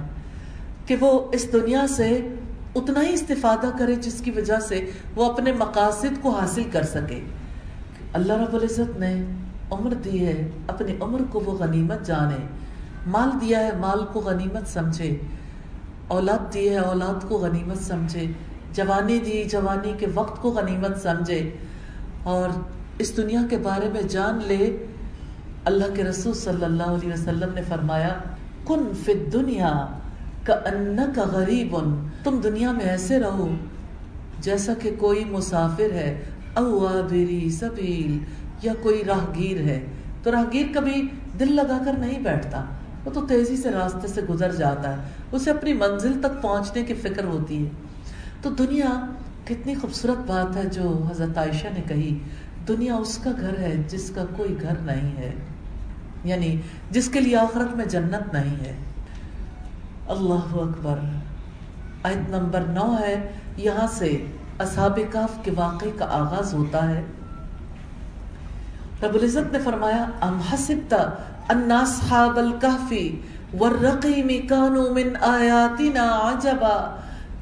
کہ وہ اس دنیا سے اتنا ہی استفادہ کرے جس کی وجہ سے وہ اپنے مقاصد کو حاصل کر سکے۔ اللہ رب العزت نے عمر دی ہے، اپنی عمر کو وہ غنیمت جانے۔ مال دیا ہے، مال کو غنیمت سمجھے۔ اولاد دی ہے، اولاد کو غنیمت سمجھے۔ جوانی دی، جوانی کے وقت کو غنیمت سمجھے اور اس دنیا کے بارے میں جان لے۔ اللہ کے رسول صلی اللہ علیہ وسلم نے فرمایا، کن فی الدنیا کا غریب، تم دنیا میں ایسے رہو جیسا کہ کوئی مسافر ہے او آبری سبیل، یا کوئی راہگیر ہے۔ تو راہگیر کبھی دل لگا کر نہیں بیٹھتا، وہ تو تیزی سے راستے سے گزر جاتا ہے، اسے اپنی منزل تک پہنچنے کی فکر ہوتی ہے۔ تو دنیا کتنی خوبصورت بات ہے جو حضرت عائشہ نے کہی، دنیا اس کا گھر ہے جس کا کوئی گھر نہیں ہے۔ یعنی جس کے لیے آخرت میں جنت نہیں ہے۔ اللہ اکبر۔ آیت نمبر نو ہے، یہاں سے اصحاب کاف کے واقعے کا آغاز ہوتا ہے۔ رب العزت نے فرمایا، ام حسبتا ان اصحاب الكهف والرقیم كانوا من آیاتنا عجبا؟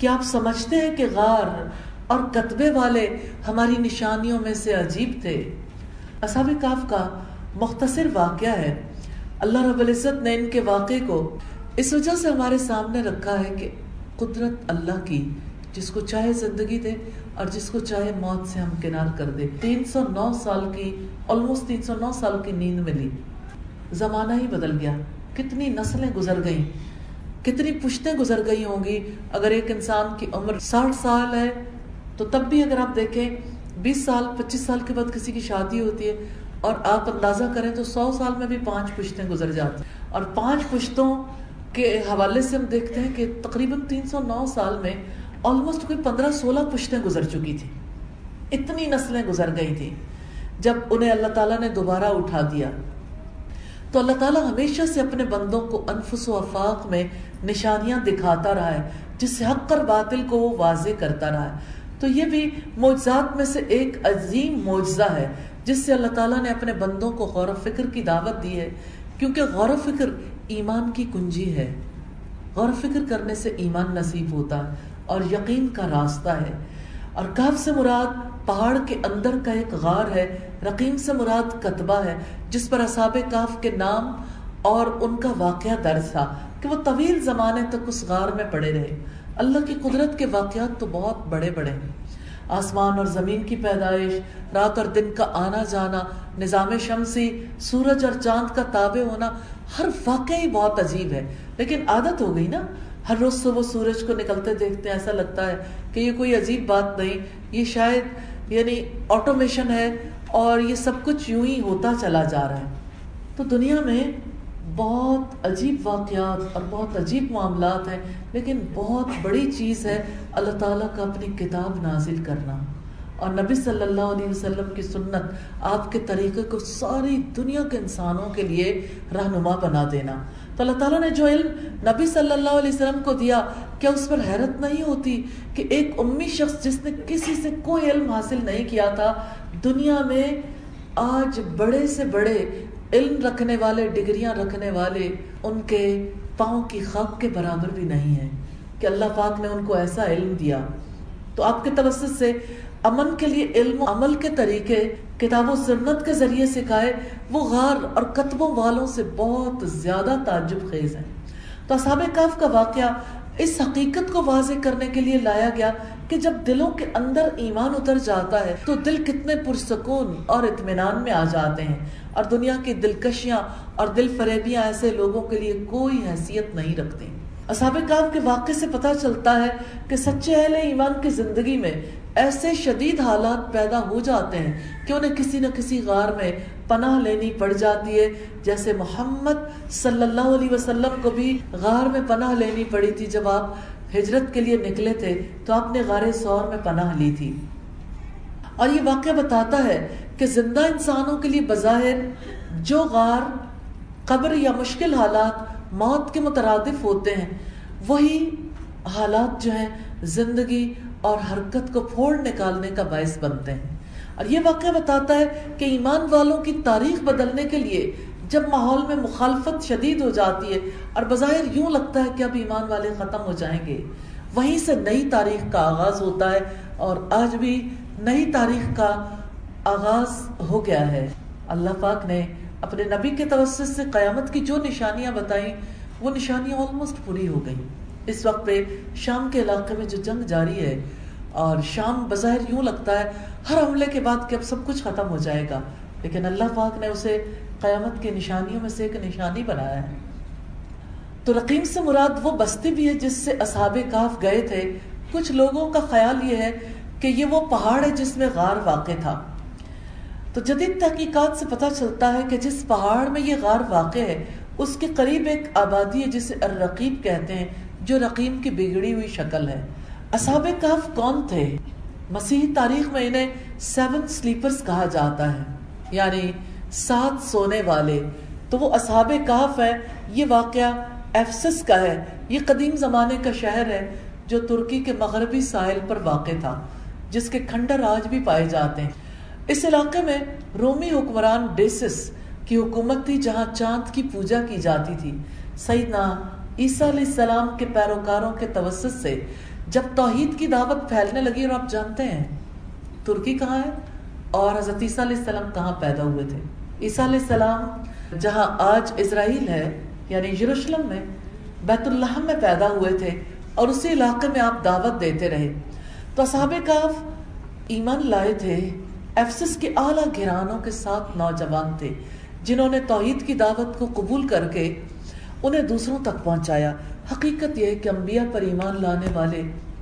کیا آپ سمجھتے ہیں کہ غار اور کتبے والے ہماری نشانیوں میں سے عجیب تھے؟ اصحاب کاف کا مختصر واقعہ ہے۔ اللہ رب العزت نے ان کے واقعے کو اس وجہ سے ہمارے سامنے رکھا ہے کہ قدرت اللہ کی، جس کو چاہے زندگی دے اور جس کو چاہے موت سے ہم کنار کر دے۔ تین سو نو سال کی آلموسٹ تین سو نو سال کی نیند ملی۔ زمانہ ہی بدل گیا۔ کتنی نسلیں گزر گئیں۔ کتنی پشتیں گزر گئی ہوں گی؟ اگر ایک انسان کی عمر ساٹھ سال ہے، تو تب بھی اگر آپ دیکھیں، بیس سال، پچیس سال کے بعد کسی کی شادی ہوتی ہے اور آپ اندازہ کریں تو سو سال میں بھی پانچ پشتیں گزر جاتی ہیں۔ اور پانچ پشتوں کے حوالے سے ہم دیکھتے ہیں کہ تقریباً تین سو نو سال میں آلموسٹ کوئی پندرہ سولہ پشتیں گزر چکی تھی اتنی نسلیں گزر گئی تھی جب انہیں اللہ تعالیٰ نے دوبارہ اٹھا دیا تو اللہ تعالیٰ ہمیشہ سے اپنے بندوں کو انفس و افاق میں نشانیاں دکھاتا رہا ہے، جس سے حق اور باطل کو وہ واضح کرتا رہا ہے۔ تو یہ بھی معجزات میں سے ایک عظیم معجزہ ہے، جس سے اللہ تعالیٰ نے اپنے بندوں کو غور و فکر کی دعوت دی ہے۔ کیونکہ غور و فکر ایمان کی کنجی ہے۔ غور و فکر کرنے سے ایمان نصیب ہوتا ہے اور یقین کا راستہ ہے۔ اور کاف سے مراد پہاڑ کے اندر کا ایک غار ہے، رقیم سے مراد کتبہ ہے، جس پر اصحاب کاف کے نام اور ان کا واقعہ درج تھا کہ وہ طویل زمانے تک اس غار میں پڑے رہے۔ اللہ کی قدرت کے واقعات تو بہت بڑے بڑے ہیں۔ آسمان اور زمین کی پیدائش، رات اور دن کا آنا جانا، نظام شمسی، سورج اور چاند کا تابع ہونا، ہر واقعہ ہی بہت عجیب ہے۔ لیکن عادت ہو گئی نا، ہر روز صبح سورج کو نکلتے دیکھتے ہیں ایسا لگتا ہے کہ یہ کوئی عجیب بات نہیں، یہ شاید یعنی آٹومیشن ہے اور یہ سب کچھ یوں ہی ہوتا چلا جا رہا ہے۔ تو دنیا میں بہت عجیب واقعات اور بہت عجیب معاملات ہیں، لیکن بہت بڑی چیز ہے اللہ تعالیٰ کا اپنی کتاب نازل کرنا۔ اور نبی صلی اللہ علیہ وسلم کی سنت آپ کے طریقے کو ساری دنیا کے انسانوں کے لیے رہنما بنا دینا۔ تو اللہ تعالیٰ نے جو علم نبی صلی اللہ علیہ وسلم کو دیا کیا اس پر حیرت نہیں ہوتی کہ ایک امی شخص جس نے کسی سے کوئی علم حاصل نہیں کیا تھا، دنیا میں آج بڑے سے بڑے علم رکھنے والے، ڈگریاں رکھنے والے ان کے پاؤں کی خاک کے برابر بھی نہیں ہے کہ اللہ پاک نے ان کو ایسا علم دیا۔ تو آپ کے توسط سے امن کے لیے علم و عمل کے طریقے، کتاب و سنت کے ذریعے سکھائے، وہ غار اور کتبوں والوں سے بہت زیادہ تعجب خیز ہیں۔ تو اصحاب کاف کا واقعہ اس حقیقت کو واضح کرنے کے لیے لایا گیا کہ جب دلوں کے اندر ایمان اتر جاتا ہے، تو دل کتنے پرسکون اور اطمینان میں آ جاتے ہیں۔ اور دنیا کی دلکشیاں اور دل فریبیاں ایسے لوگوں کے لیے کوئی حیثیت نہیں رکھتی۔ اصحاب کاف کے واقعے سے پتہ چلتا ہے کہ سچے اہل ایمان کی زندگی میں ایسے شدید حالات پیدا ہو جاتے ہیں کہ انہیں کسی نہ کسی غار میں پناہ لینی پڑ جاتی ہے۔ جیسے محمد صلی اللہ علیہ وسلم کو بھی غار میں پناہ لینی پڑی تھی۔ جب آپ ہجرت کے لیے نکلے تھے تو آپ نے غار سور میں پناہ لی تھی۔ اور یہ واقعہ بتاتا ہے کہ زندہ انسانوں کے لیے بظاہر جو غار قبر یا مشکل حالات موت کے مترادف ہوتے ہیں، وہی حالات جو ہیں زندگی اور حرکت کو پھوڑ نکالنے کا باعث بنتے ہیں۔ اور یہ واقعہ بتاتا ہے کہ ایمان والوں کی تاریخ بدلنے کے لیے جب ماحول میں مخالفت شدید ہو جاتی ہے اور بظاہر یوں لگتا ہے کہ اب ایمان والے ختم ہو جائیں گے، وہیں سے نئی تاریخ کا آغاز ہوتا ہے اور آج بھی نئی تاریخ کا آغاز ہو گیا ہے۔ اللہ پاک نے اپنے نبی کے توسط سے قیامت کی جو نشانیاں بتائیں، وہ نشانیاں آلموسٹ پوری ہو گئیں۔ اس وقت پہ شام کے علاقے میں جو جنگ جاری ہے اور شام بظاہر یوں لگتا ہے ہر حملے کے بعد کہ اب سب کچھ ختم ہو جائے گا، لیکن اللہ پاک نے اسے قیامت کی نشانیوں میں سے ایک نشانی بنایا ہے۔ تو رقیم سے مراد وہ بستی بھی ہے جس سے اصحاب کاف گئے تھے۔ کچھ لوگوں کا خیال یہ ہے کہ یہ وہ پہاڑ ہے جس میں غار واقع تھا۔ تو جدید تحقیقات سے پتہ چلتا ہے کہ جس پہاڑ میں یہ غار واقع ہے، اس کے قریب ایک آبادی ہے جسے الرقیب کہتے ہیں۔ جو رقیم کی بگڑی ہوئی شکل ہے۔ اصحاب کاف کون تھے؟ مسیحی تاریخ میں انہیں سیون سلیپرز کہا جاتا ہے۔ یعنی سات سونے والے۔ تو وہ اصحاب کاف ہے، یہ واقعہ ایفسس کا ہے۔ یہ قدیم زمانے کا شہر ہے جو ترکی کے مغربی ساحل پر واقع تھا، جس کے کھنڈر آج بھی پائے جاتے ہیں۔ اس علاقے میں رومی حکمران ڈیسس کی حکومت تھی، جہاں چاند کی پوجا کی جاتی تھی۔ سیدنا عیسیٰ علیہ السلام کے پیروکاروں کے توسط سے جب توحید کی دعوت پھیلنے لگی اور آپ جانتے ہیں، ترکی کہاں ہے اور حضرت عیسیٰ علیہ السلام کہاں پیدا ہوئے تھے؟ عیسیٰ علیہ السلام جہاں آج اسرائیل ہے یعنی یروشلم میں بیت اللہ میں پیدا ہوئے تھے اور اسی علاقے میں آپ دعوت دیتے رہے۔ تو اصحاب کاف ایمان لائے تھے ایفسس کے اعلیٰ گھرانوں کے ساتھ نوجوان تھے، جنہوں نے توحید کی دعوت کو قبول کر کے انہیں دوسروں تک پہنچایا۔ حقیقت یہ ہے کہ انبیاء پر ایمان لانے والے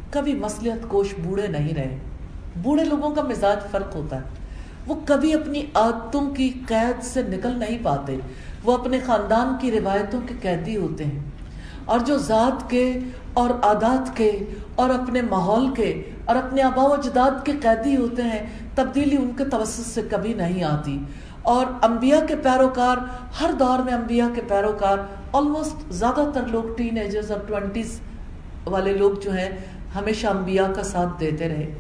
کبھی مسلحت کوش بوڑھے نہیں رہے۔ بوڑھے لوگوں کا مزاج فرق ہوتا ہے۔ وہ کبھی اپنی عادتوں کی قید سے نکل نہیں پاتے۔ وہ اپنے خاندان کی روایتوں کے قیدی ہوتے ہیں۔ اور جو ذات کے اور عادات کے اور اپنے ماحول کے اور اپنے آبا و اجداد کے قیدی ہوتے ہیں، تبدیلی ان کے توسط سے کبھی نہیں آتی۔ اور انبیاء کے پیروکار، ہر دور میں انبیاء کے پیروکار آلموسٹ زیادہ تر لوگ ٹین ایجرز اور ٹوینٹیز والے لوگ جو ہیں، ہمیشہ انبیاء کا ساتھ دیتے رہے۔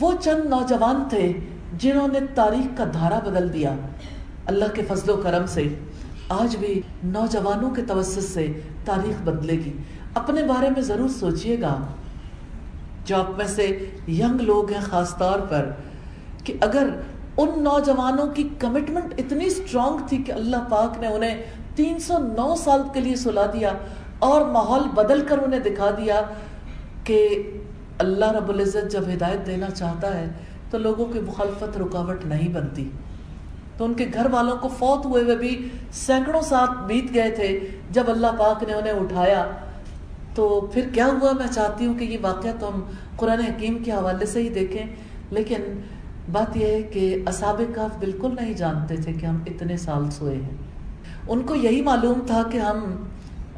وہ چند نوجوان تھے جنہوں نے تاریخ کا دھارا بدل دیا۔ اللہ کے فضل و کرم سے آج بھی نوجوانوں کے توسط سے تاریخ بدلے گی۔ اپنے بارے میں ضرور سوچئے گا۔ جو آپ میں سے ینگ لوگ ہیں، خاص طور پر کہ اگر ان نوجوانوں کی کمٹمنٹ اتنی اسٹرانگ تھی کہ اللہ پاک نے انہیں تین سو نو سال کے لیے سلا دیا اور ماحول بدل کر انہیں دکھا دیا کہ اللہ رب العزت جب ہدایت دینا چاہتا ہے تو لوگوں کی مخالفت رکاوٹ نہیں بنتی۔ تو ان کے گھر والوں کو فوت ہوئے ہوئے بھی سینکڑوں ساتھ بیت گئے تھے۔ جب اللہ پاک نے انہیں اٹھایا تو پھر کیا ہوا؟ میں چاہتی ہوں کہ یہ واقعہ تو ہم قرآن حکیم کے حوالے سے ہی دیکھیں، لیکن بات یہ ہے کہ اصاب کاف بالکل نہیں جانتے تھے کہ ہم اتنے سال سوئے ہیں۔ ان کو یہی معلوم تھا کہ ہم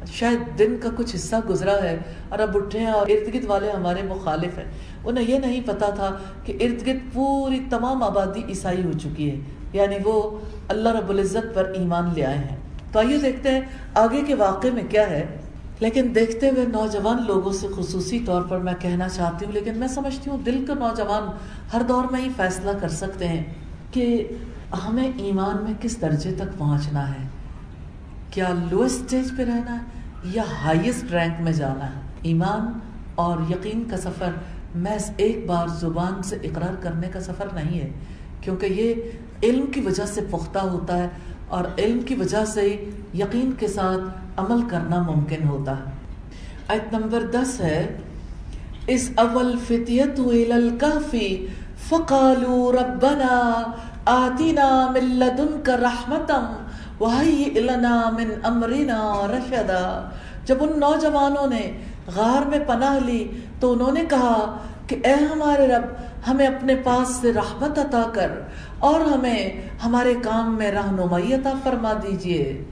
شاید دن کا کچھ حصہ گزرا ہے اور اب اٹھے ہیں اور ارد گرد والے ہمارے مخالف ہیں۔ انہیں یہ نہیں پتا تھا کہ ارد گرد پوری تمام آبادی عیسائی ہو چکی ہے یعنی وہ اللہ رب العزت پر ایمان لے آئے ہیں۔ تو آئیے دیکھتے ہیں آگے کے واقعے میں کیا ہے۔ لیکن دیکھتے ہوئے نوجوان لوگوں سے خصوصی طور پر میں کہنا چاہتی ہوں، لیکن میں سمجھتی ہوں دل کے نوجوان ہر دور میں ہی فیصلہ کر سکتے ہیں کہ ہمیں ایمان میں کس درجے تک پہنچنا ہے؟ کیا لو اسٹیج پہ رہنا ہے یا ہائیسٹ رینک میں جانا ہے؟ ایمان اور یقین کا سفر محض ایک بار زبان سے اقرار کرنے کا سفر نہیں ہے، کیونکہ یہ علم کی وجہ سے پختہ ہوتا ہے اور علم کی وجہ سے یقین کے ساتھ عمل کرنا ممکن ہوتا ہے۔ آیت نمبر دس ہے، اس اول فتیت الکافی فقالوا ربنا آتنا من لدنک رحمتم وحیئ لنا من امرنا رشدا۔ جب ان نوجوانوں نے غار میں پناہ لی، تو انہوں نے کہا کہ اے ہمارے رب، ہمیں اپنے پاس سے رحمت عطا کر اور ہمیں ہمارے کام میں رہنمائی عطا فرما دیجیے۔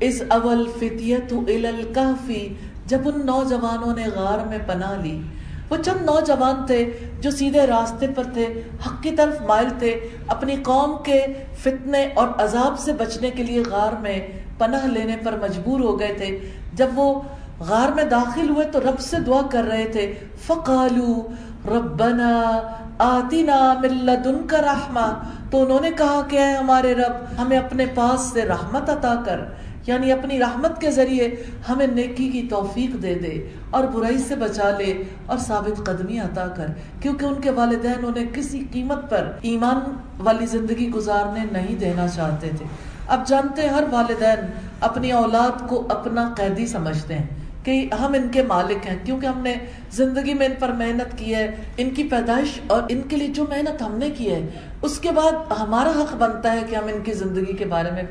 اس اول فتیت الکافی جب ان نوجوانوں نے غار میں پناہ لی۔ وہ چند نوجوان تھے جو سیدھے راستے پر تھے، حق کی طرف مائل تھے۔ اپنی قوم کے فتنے اور عذاب سے بچنے کے لیے غار میں پناہ لینے پر مجبور ہو گئے تھے۔ جب وہ غار میں داخل ہوئے تو رب سے دعا کر رہے تھے۔ فقالو ربنا آتینا من لدنک رحمہ۔ تو انہوں نے کہا کہ اے ہمارے رب، ہمیں اپنے پاس سے رحمت عطا کر یعنی اپنی رحمت کے ذریعے ہمیں نیکی کی توفیق دے دے اور برائی سے بچا لے اور ثابت قدمی عطا کر۔ کیونکہ ان کے والدین انہیں کسی قیمت پر ایمان والی زندگی گزارنے نہیں دینا چاہتے تھے۔ اب جانتے ہر والدین اپنی اولاد کو اپنا قیدی سمجھتے ہیں۔ کہ ہم ان کے مالک ہیں، کیونکہ ہم نے زندگی میں ان پر محنت کی ہے، ان کی پیدائش اور ان کے لیے جو محنت ہم نے کی ہے، اس کے بعد ہمارا حق بنتا ہے کہ ہم ان کی زندگی کے بارے میں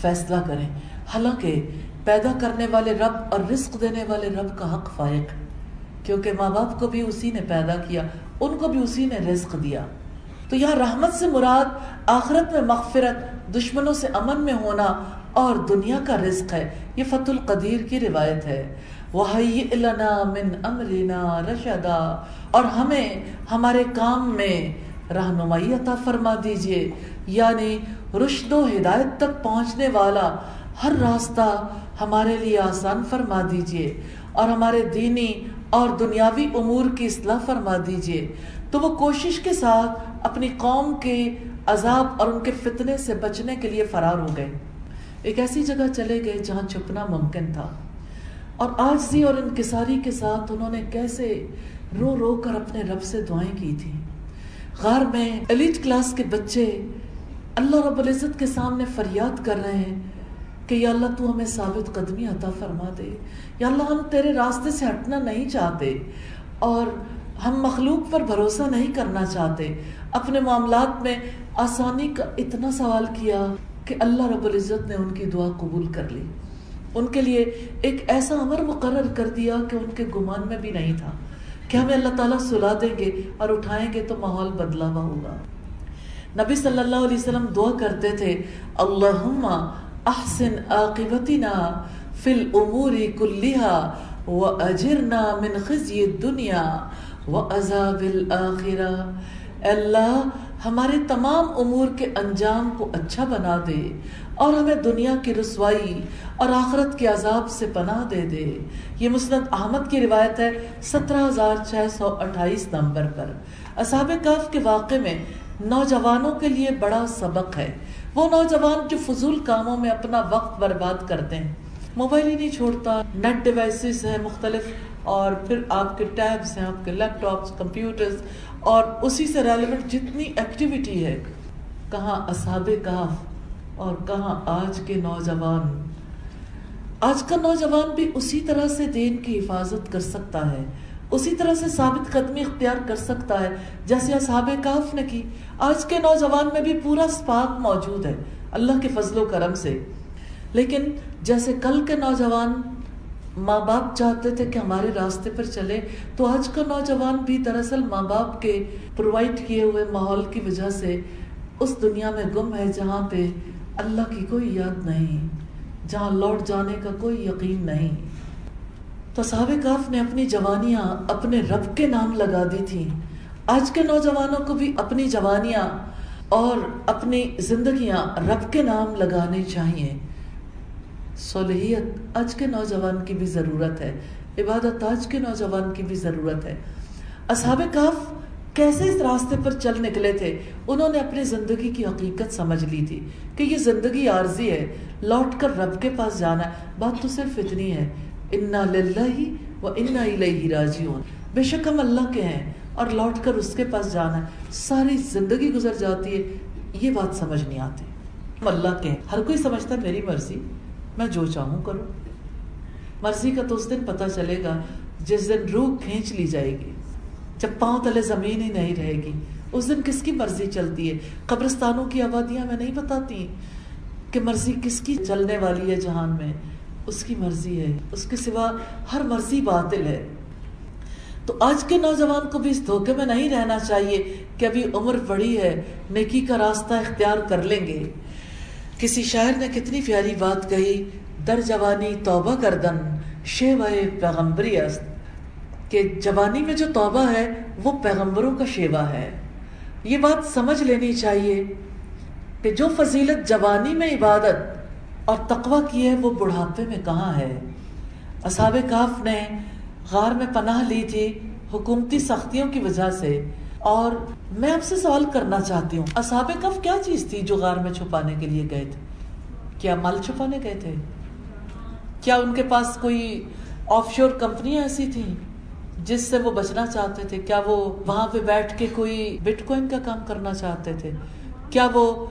فیصلہ کریں۔ حالانکہ پیدا کرنے والے رب اور رزق دینے والے رب کا حق فائق کیونکہ ماں باپ کو بھی اسی نے پیدا کیا، ان کو بھی اسی نے رزق دیا۔ تو یہاں رحمت سے مراد آخرت میں مغفرت، دشمنوں سے امن میں ہونا اور دنیا کا رزق ہے، یہ فت القدیر کی روایت ہے۔ من امرنا رشدا اور ہمیں ہمارے کام میں رہنمائی عطا فرما دیجیے۔ یعنی رشد و ہدایت تک پہنچنے والا ہر راستہ ہمارے لیے آسان فرما دیجیے اور ہمارے دینی اور دنیاوی امور کی اصلاح فرما دیجیے۔ تو وہ کوشش کے ساتھ اپنی قوم کے عذاب اور ان کے فتنے سے بچنے کے لیے فرار ہو گئے۔ ایک ایسی جگہ چلے گئے جہاں چھپنا ممکن تھا۔ اور آجزی اور انکساری کے ساتھ انہوں نے کیسے رو رو کر اپنے رب سے دعائیں کی تھی غار میں ایلیٹ کلاس کے بچے اللہ رب العزت کے سامنے فریاد کر رہے ہیں کہ یا اللہ تو ہمیں ثابت قدمی عطا فرما دے۔ یا اللہ ہم تیرے راستے سے ہٹنا نہیں چاہتے اور ہم مخلوق پر بھروسہ نہیں کرنا چاہتے۔ اپنے معاملات میں آسانی کا اتنا سوال کیا کہ اللہ رب العزت نے ان کی دعا قبول کر لی۔ ان کے لیے ایک ایسا عمر مقرر کر دیا کہ ان کے گمان میں بھی نہیں تھا۔ کہ ہمیں اللہ تعالیٰ سلا دیں گے اور اٹھائیں گے تو ماحول بدلا ہوا ہوگا۔ نبی صلی اللہ علیہ وسلم دعا کرتے تھے، اللہم احسن عاقبتنا فی الامور کلہا واجرنا من خزی الدنیا وعذاب الاخرہ۔ اللہ، ہمارے تمام امور کے انجام کو اچھا بنا دے اور ہمیں دنیا کی رسوائی اور آخرت کے عذاب سے پناہ دے دے۔ یہ مسند احمد کی روایت ہے، سترہ ہزار چھ سو اٹھائیس نمبر پر۔ اصحاب کاف کے واقع میں نوجوانوں کے لیے بڑا سبق ہے۔ وہ نوجوان جو فضول کاموں میں اپنا وقت برباد کرتے ہیں۔ موبائل ہی نہیں چھوڑتا نیٹ ڈیوائسز ہیں مختلف، اور پھر آپ کے ٹیبز ہیں، آپ کے لیپ ٹاپس کمپیوٹرز اور اسی سے ریلیونٹ جتنی ایکٹیویٹی ہے۔ کہاں اصحاب کاف اور کہاں آج کے نوجوان۔ آج کا نوجوان بھی اسی طرح سے دین کی حفاظت کر سکتا ہے۔ اسی طرح سے ثابت قدمی اختیار کر سکتا ہے۔ جیسے اصحاب کاف نے کی۔ آج کے نوجوان میں بھی پورا سپاق موجود ہے۔ اللہ کے فضل و کرم سے۔ لیکن جیسے کل کے نوجوان ماں باپ چاہتے تھے کہ ہمارے راستے پر چلے، تو آج کا نوجوان بھی دراصل ماں باپ کے پرووائڈ کیے ہوئے ماحول کی وجہ سے اس دنیا میں گم ہے جہاں پہ اللہ کی کوئی یاد نہیں۔ جہاں لوٹ جانے کا کوئی یقین نہیں۔ تو صحابہ کاف نے اپنی جوانیاں اپنے رب کے نام لگا دی تھی آج کے نوجوانوں کو بھی اپنی جوانیاں اور اپنی زندگیاں رب کے نام لگانے چاہیے۔ صلحیت آج کے نوجوان کی بھی ضرورت ہے۔ عبادت آج کے نوجوان کی بھی ضرورت ہے۔ اصحاب کاف کیسے اس راستے پر چل نکلے تھے؟ انہوں نے اپنی زندگی کی حقیقت سمجھ لی تھی کہ یہ زندگی عارضی ہے، لوٹ کر رب کے پاس جانا ہے بات تو صرف اتنی ہے۔ انا للہ و انا الیہ راجعون۔ بے شک ہم اللہ کے ہیں اور لوٹ کر اس کے پاس جانا ہے ساری زندگی گزر جاتی ہے، یہ بات سمجھ نہیں آتی۔ ہم اللہ کے ہیں۔ ہر کوئی سمجھتا ہے میری مرضی، میں جو چاہوں کروں۔ مرضی کا تو اس دن پتہ چلے گا جس دن روح کھینچ لی جائے گی۔ جب پاؤں تلے زمین ہی نہیں رہے گی۔ اس دن کس کی مرضی چلتی ہے؟ قبرستانوں کی آبادیاں میں نہیں بتاتی کہ مرضی کس کی چلنے والی ہے جہان میں۔ اس کی مرضی ہے، اس کے سوا ہر مرضی باطل ہے۔ تو آج کے نوجوان کو بھی اس دھوکے میں نہیں رہنا چاہیے کہ ابھی عمر بڑی ہے، نیکی کا راستہ اختیار کر لیں گے۔ کسی شاعر نے کتنی پیاری بات کہی، در جوانی توبہ کردن شیوائے پیغمبری است۔ کہ جوانی میں جو توبہ ہے، وہ پیغمبروں کا شیوا ہے۔ یہ بات سمجھ لینی چاہیے کہ جو فضیلت جوانی میں عبادت اور تقوی کی ہے، وہ بڑھاپے میں کہاں ہے؟ اصحاب کاف نے غار میں پناہ لی تھی حکومتی سختیوں کی وجہ سے۔ اور میں آپ سے سوال کرنا چاہتی ہوں، اصحاب کف کیا چیز تھی جو غار میں چھپانے کے لیے گئے تھے؟ کیا مال چھپانے گئے تھے؟ کیا ان کے پاس کوئی آف شور کمپنیاں ایسی تھیں؟ جس سے وہ بچنا چاہتے تھے، کیا وہ وہاں پہ بیٹھ کے کوئی بٹ کوئن کا کام کرنا چاہتے تھے؟ کیا وہ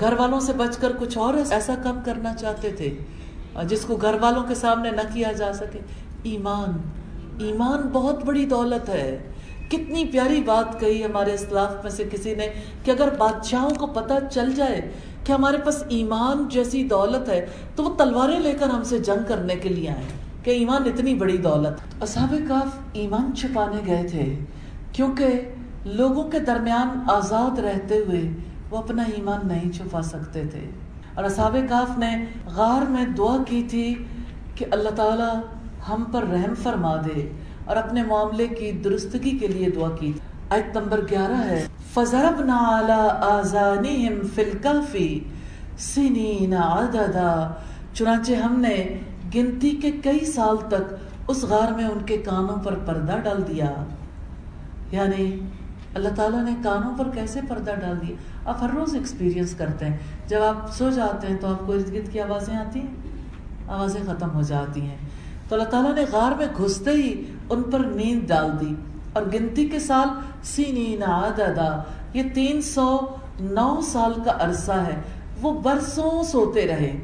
گھر والوں سے بچ کر کچھ اور ایسا کام کرنا چاہتے تھے؟ جس کو گھر والوں کے سامنے نہ کیا جا سکے؟ ایمان ایمان بہت بڑی دولت ہے۔ کتنی پیاری بات کہی ہمارے اسلاف میں سے کسی نے کہ اگر بادشاہوں کو پتہ چل جائے کہ ہمارے پاس ایمان جیسی دولت ہے، تو وہ تلواریں لے کر ہم سے جنگ کرنے کے لیے آئے۔ کہ ایمان اتنی بڑی دولت۔ اصحاب کاف ایمان چھپانے گئے تھے، کیونکہ لوگوں کے درمیان آزاد رہتے ہوئے وہ اپنا ایمان نہیں چھپا سکتے تھے۔ اور اصحاب کاف نے غار میں دعا کی تھی کہ اللہ تعالی ہم پر رحم فرما دے اور اپنے معاملے کی درستگی کے لیے دعا کی۔ تھی آیت نمبر گیارہ ہے، فضربنا على آذانهم في الكهف سنین عددا۔ چنانچہ ہم نے گنتی کے کئی سال تک اس غار میں ان کے کانوں پر پردہ ڈال دیا۔ یعنی اللہ تعالیٰ نے کانوں پر کیسے پردہ ڈال دیا؟ آپ ہر روز ایکسپیرینس کرتے ہیں۔ جب آپ سو جاتے ہیں تو آپ کو ارد گرد کی آوازیں آتی ہیں۔ آوازیں ختم ہو جاتی ہیں۔ تو اللہ تعالیٰ نے غار میں گھستے ہی ان پر نیند ڈال دی۔ اور گنتی کے سال سینین عددا، یہ تین سو نو سال کا عرصہ ہے۔ وہ برسوں سوتے رہے۔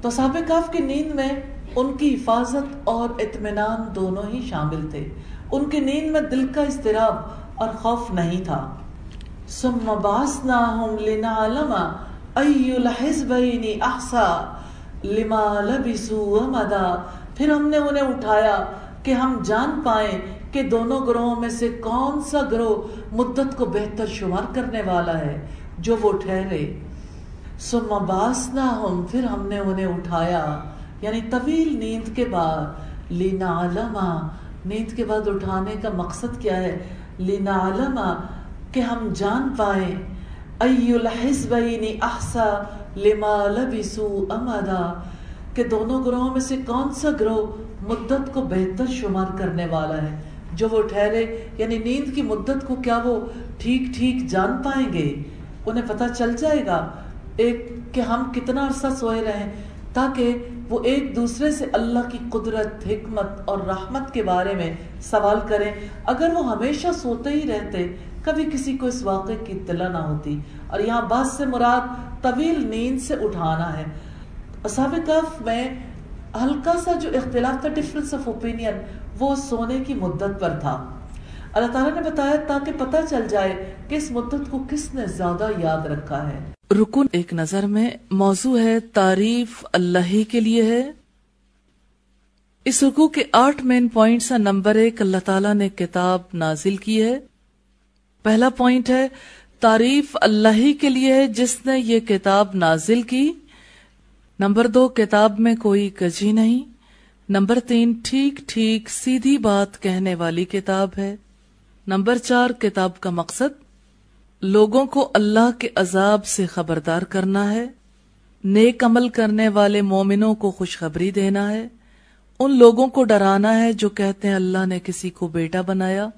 تو صحابہ کاف کی نیند میں ان کی حفاظت اور اطمینان دونوں ہی شامل تھے۔ ان کی نیند میں دل کا اضطراب اور خوف نہیں تھا۔ ثم باسناہم لنعلم ای الحزبین احسا لما لبسوا مدا پھر ہم نے انہیں اٹھایا کہ ہم جان پائیں کہ دونوں گروہوں میں سے کون سا گروہ مدت کو بہتر شمار کرنے والا ہے، جو وہ ٹھہرے۔ سما باسنا پھر ہم نے انہیں اٹھایا۔ یعنی طویل نیند کے بعد، لینا علما، نیند کے بعد اٹھانے کا مقصد کیا ہے؟ لینا علما، کہ ہم جان پائیں۔ ای الحزبین احسا لما لبسو امدا، کہ دونوں گروہوں میں سے کون سا گروہ مدت کو بہتر شمار کرنے والا ہے؟ جو وہ ٹھہرے یعنی نیند کی مدت کو کیا وہ ٹھیک ٹھیک جان پائیں گے؟ انہیں پتہ چل جائے گا ایک کہ ہم کتنا عرصہ سوئے رہیں تاکہ وہ ایک دوسرے سے اللہ کی قدرت، حکمت اور رحمت کے بارے میں سوال کریں۔ اگر وہ ہمیشہ سوتے ہی رہتے، کبھی کسی کو اس واقعے کی اطلاع نہ ہوتی۔ اور یہاں بعض سے مراد طویل نیند سے اٹھانا ہے۔ اصحاب کف میں ہلکا سا جو اختلاف تھا ڈفرنس آف اوپینین وہ سونے کی مدت پر تھا۔ اللہ تعالیٰ نے بتایا تاکہ پتہ چل جائے کہ اس مدت کو کس نے زیادہ یاد رکھا ہے۔ رکن ایک نظر میں موضوع ہے تعریف اللہ ہی کے لیے ہے۔ اس رکو کے آٹھ مین پوائنٹس نمبر ایک، اللہ تعالیٰ نے کتاب نازل کی ہے۔ پہلا پوائنٹ ہے، تعریف اللہ ہی کے لیے ہے، جس نے یہ کتاب نازل کی۔ نمبر دو، کتاب میں کوئی کجی نہیں۔ نمبر تین، ٹھیک ٹھیک سیدھی بات کہنے والی کتاب ہے۔ نمبر چار، کتاب کا مقصد، لوگوں کو اللہ کے عذاب سے خبردار کرنا ہے، نیک عمل کرنے والے مومنوں کو خوشخبری دینا ہے، ان لوگوں کو ڈرانا ہے جو کہتے ہیں اللہ نے کسی کو بیٹا بنایا۔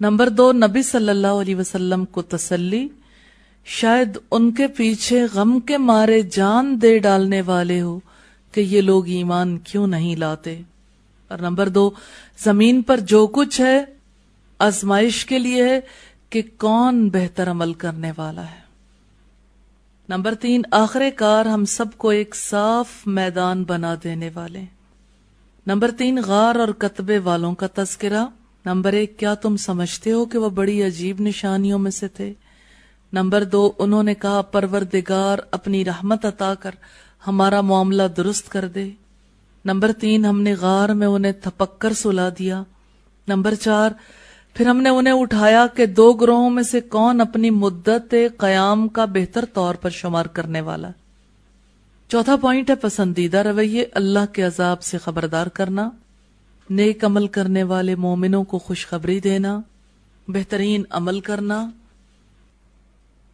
نمبر دو، نبی صلی اللہ علیہ وسلم کو تسلی، شاید ان کے پیچھے غم کے مارے جان دے ڈالنے والے ہو کہ یہ لوگ ایمان کیوں نہیں لاتے۔ اور نمبر دو، زمین پر جو کچھ ہے آزمائش کے لیے ہے کہ کون بہتر عمل کرنے والا ہے۔ نمبر تین، آخر کار ہم سب کو ایک صاف میدان بنا دینے والے نمبر تین، غار اور کتبے والوں کا تذکرہ۔ نمبر ایک، کیا تم سمجھتے ہو کہ وہ بڑی عجیب نشانیوں میں سے تھے؟ نمبر دو، انہوں نے کہا، پروردگار اپنی رحمت عطا کر ہمارا معاملہ درست کر دے۔ نمبر تین، ہم نے غار میں انہیں تھپک کر سلا دیا۔ نمبر چار پھر ہم نے انہیں اٹھایا کہ دو گروہوں میں سے کون اپنی مدت قیام کا بہتر طور پر شمار کرنے والا چوتھا پوائنٹ ہے پسندیدہ رویے، اللہ کے عذاب سے خبردار کرنا، نیک عمل کرنے والے مومنوں کو خوشخبری دینا، بہترین عمل کرنا۔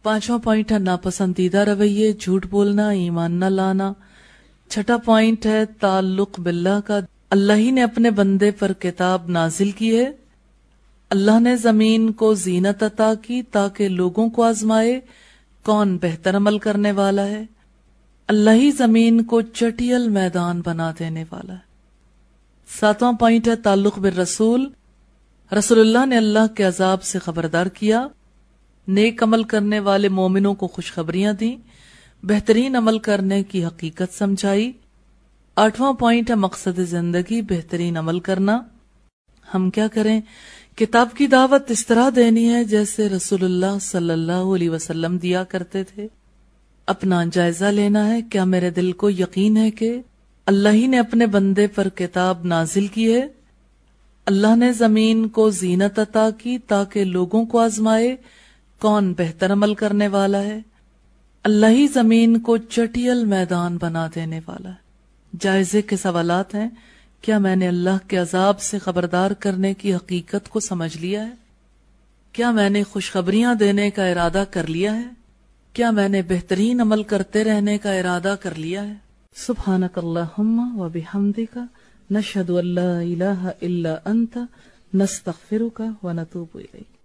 پانچواں پوائنٹ ہے ناپسندیدہ رویے، جھوٹ بولنا، ایمان نہ لانا۔ چھٹا پوائنٹ ہے تعلق باللہ کا، اللہ ہی نے اپنے بندے پر کتاب نازل کی ہے۔ اللہ نے زمین کو زینت عطا کی تاکہ لوگوں کو آزمائے، کون بہتر عمل کرنے والا ہے؟ اللہ ہی زمین کو چٹیل میدان بنا دینے والا ہے۔ ساتواں پوائنٹ ہے تعلق بالرسول۔ رسول اللہ نے اللہ کے عذاب سے خبردار کیا۔ نیک عمل کرنے والے مومنوں کو خوشخبریاں دیں۔ بہترین عمل کرنے کی حقیقت سمجھائی۔ آٹھواں پوائنٹ ہے مقصد زندگی، بہترین عمل کرنا۔ ہم کیا کریں؟ کتاب کی دعوت اس طرح دینی ہے جیسے رسول اللہ صلی اللہ علیہ وسلم دیا کرتے تھے۔ اپنا جائزہ لینا ہے۔ کیا میرے دل کو یقین ہے کہ اللہ ہی نے اپنے بندے پر کتاب نازل کی ہے؟ اللہ نے زمین کو زینت عطا کی تاکہ لوگوں کو آزمائے۔ کون بہتر عمل کرنے والا ہے؟ اللہ ہی زمین کو چٹیل میدان بنا دینے والا ہے۔ جائزے کے سوالات ہیں۔ کیا میں نے اللہ کے عذاب سے خبردار کرنے کی حقیقت کو سمجھ لیا ہے؟ کیا میں نے خوشخبریاں دینے کا ارادہ کر لیا ہے؟ کیا میں نے بہترین عمل کرتے رہنے کا ارادہ کر لیا ہے؟ سبحانک اللہم و بحمدک، نشہد اللہ الہ الا انت، نستغفرک و نتوب الیک۔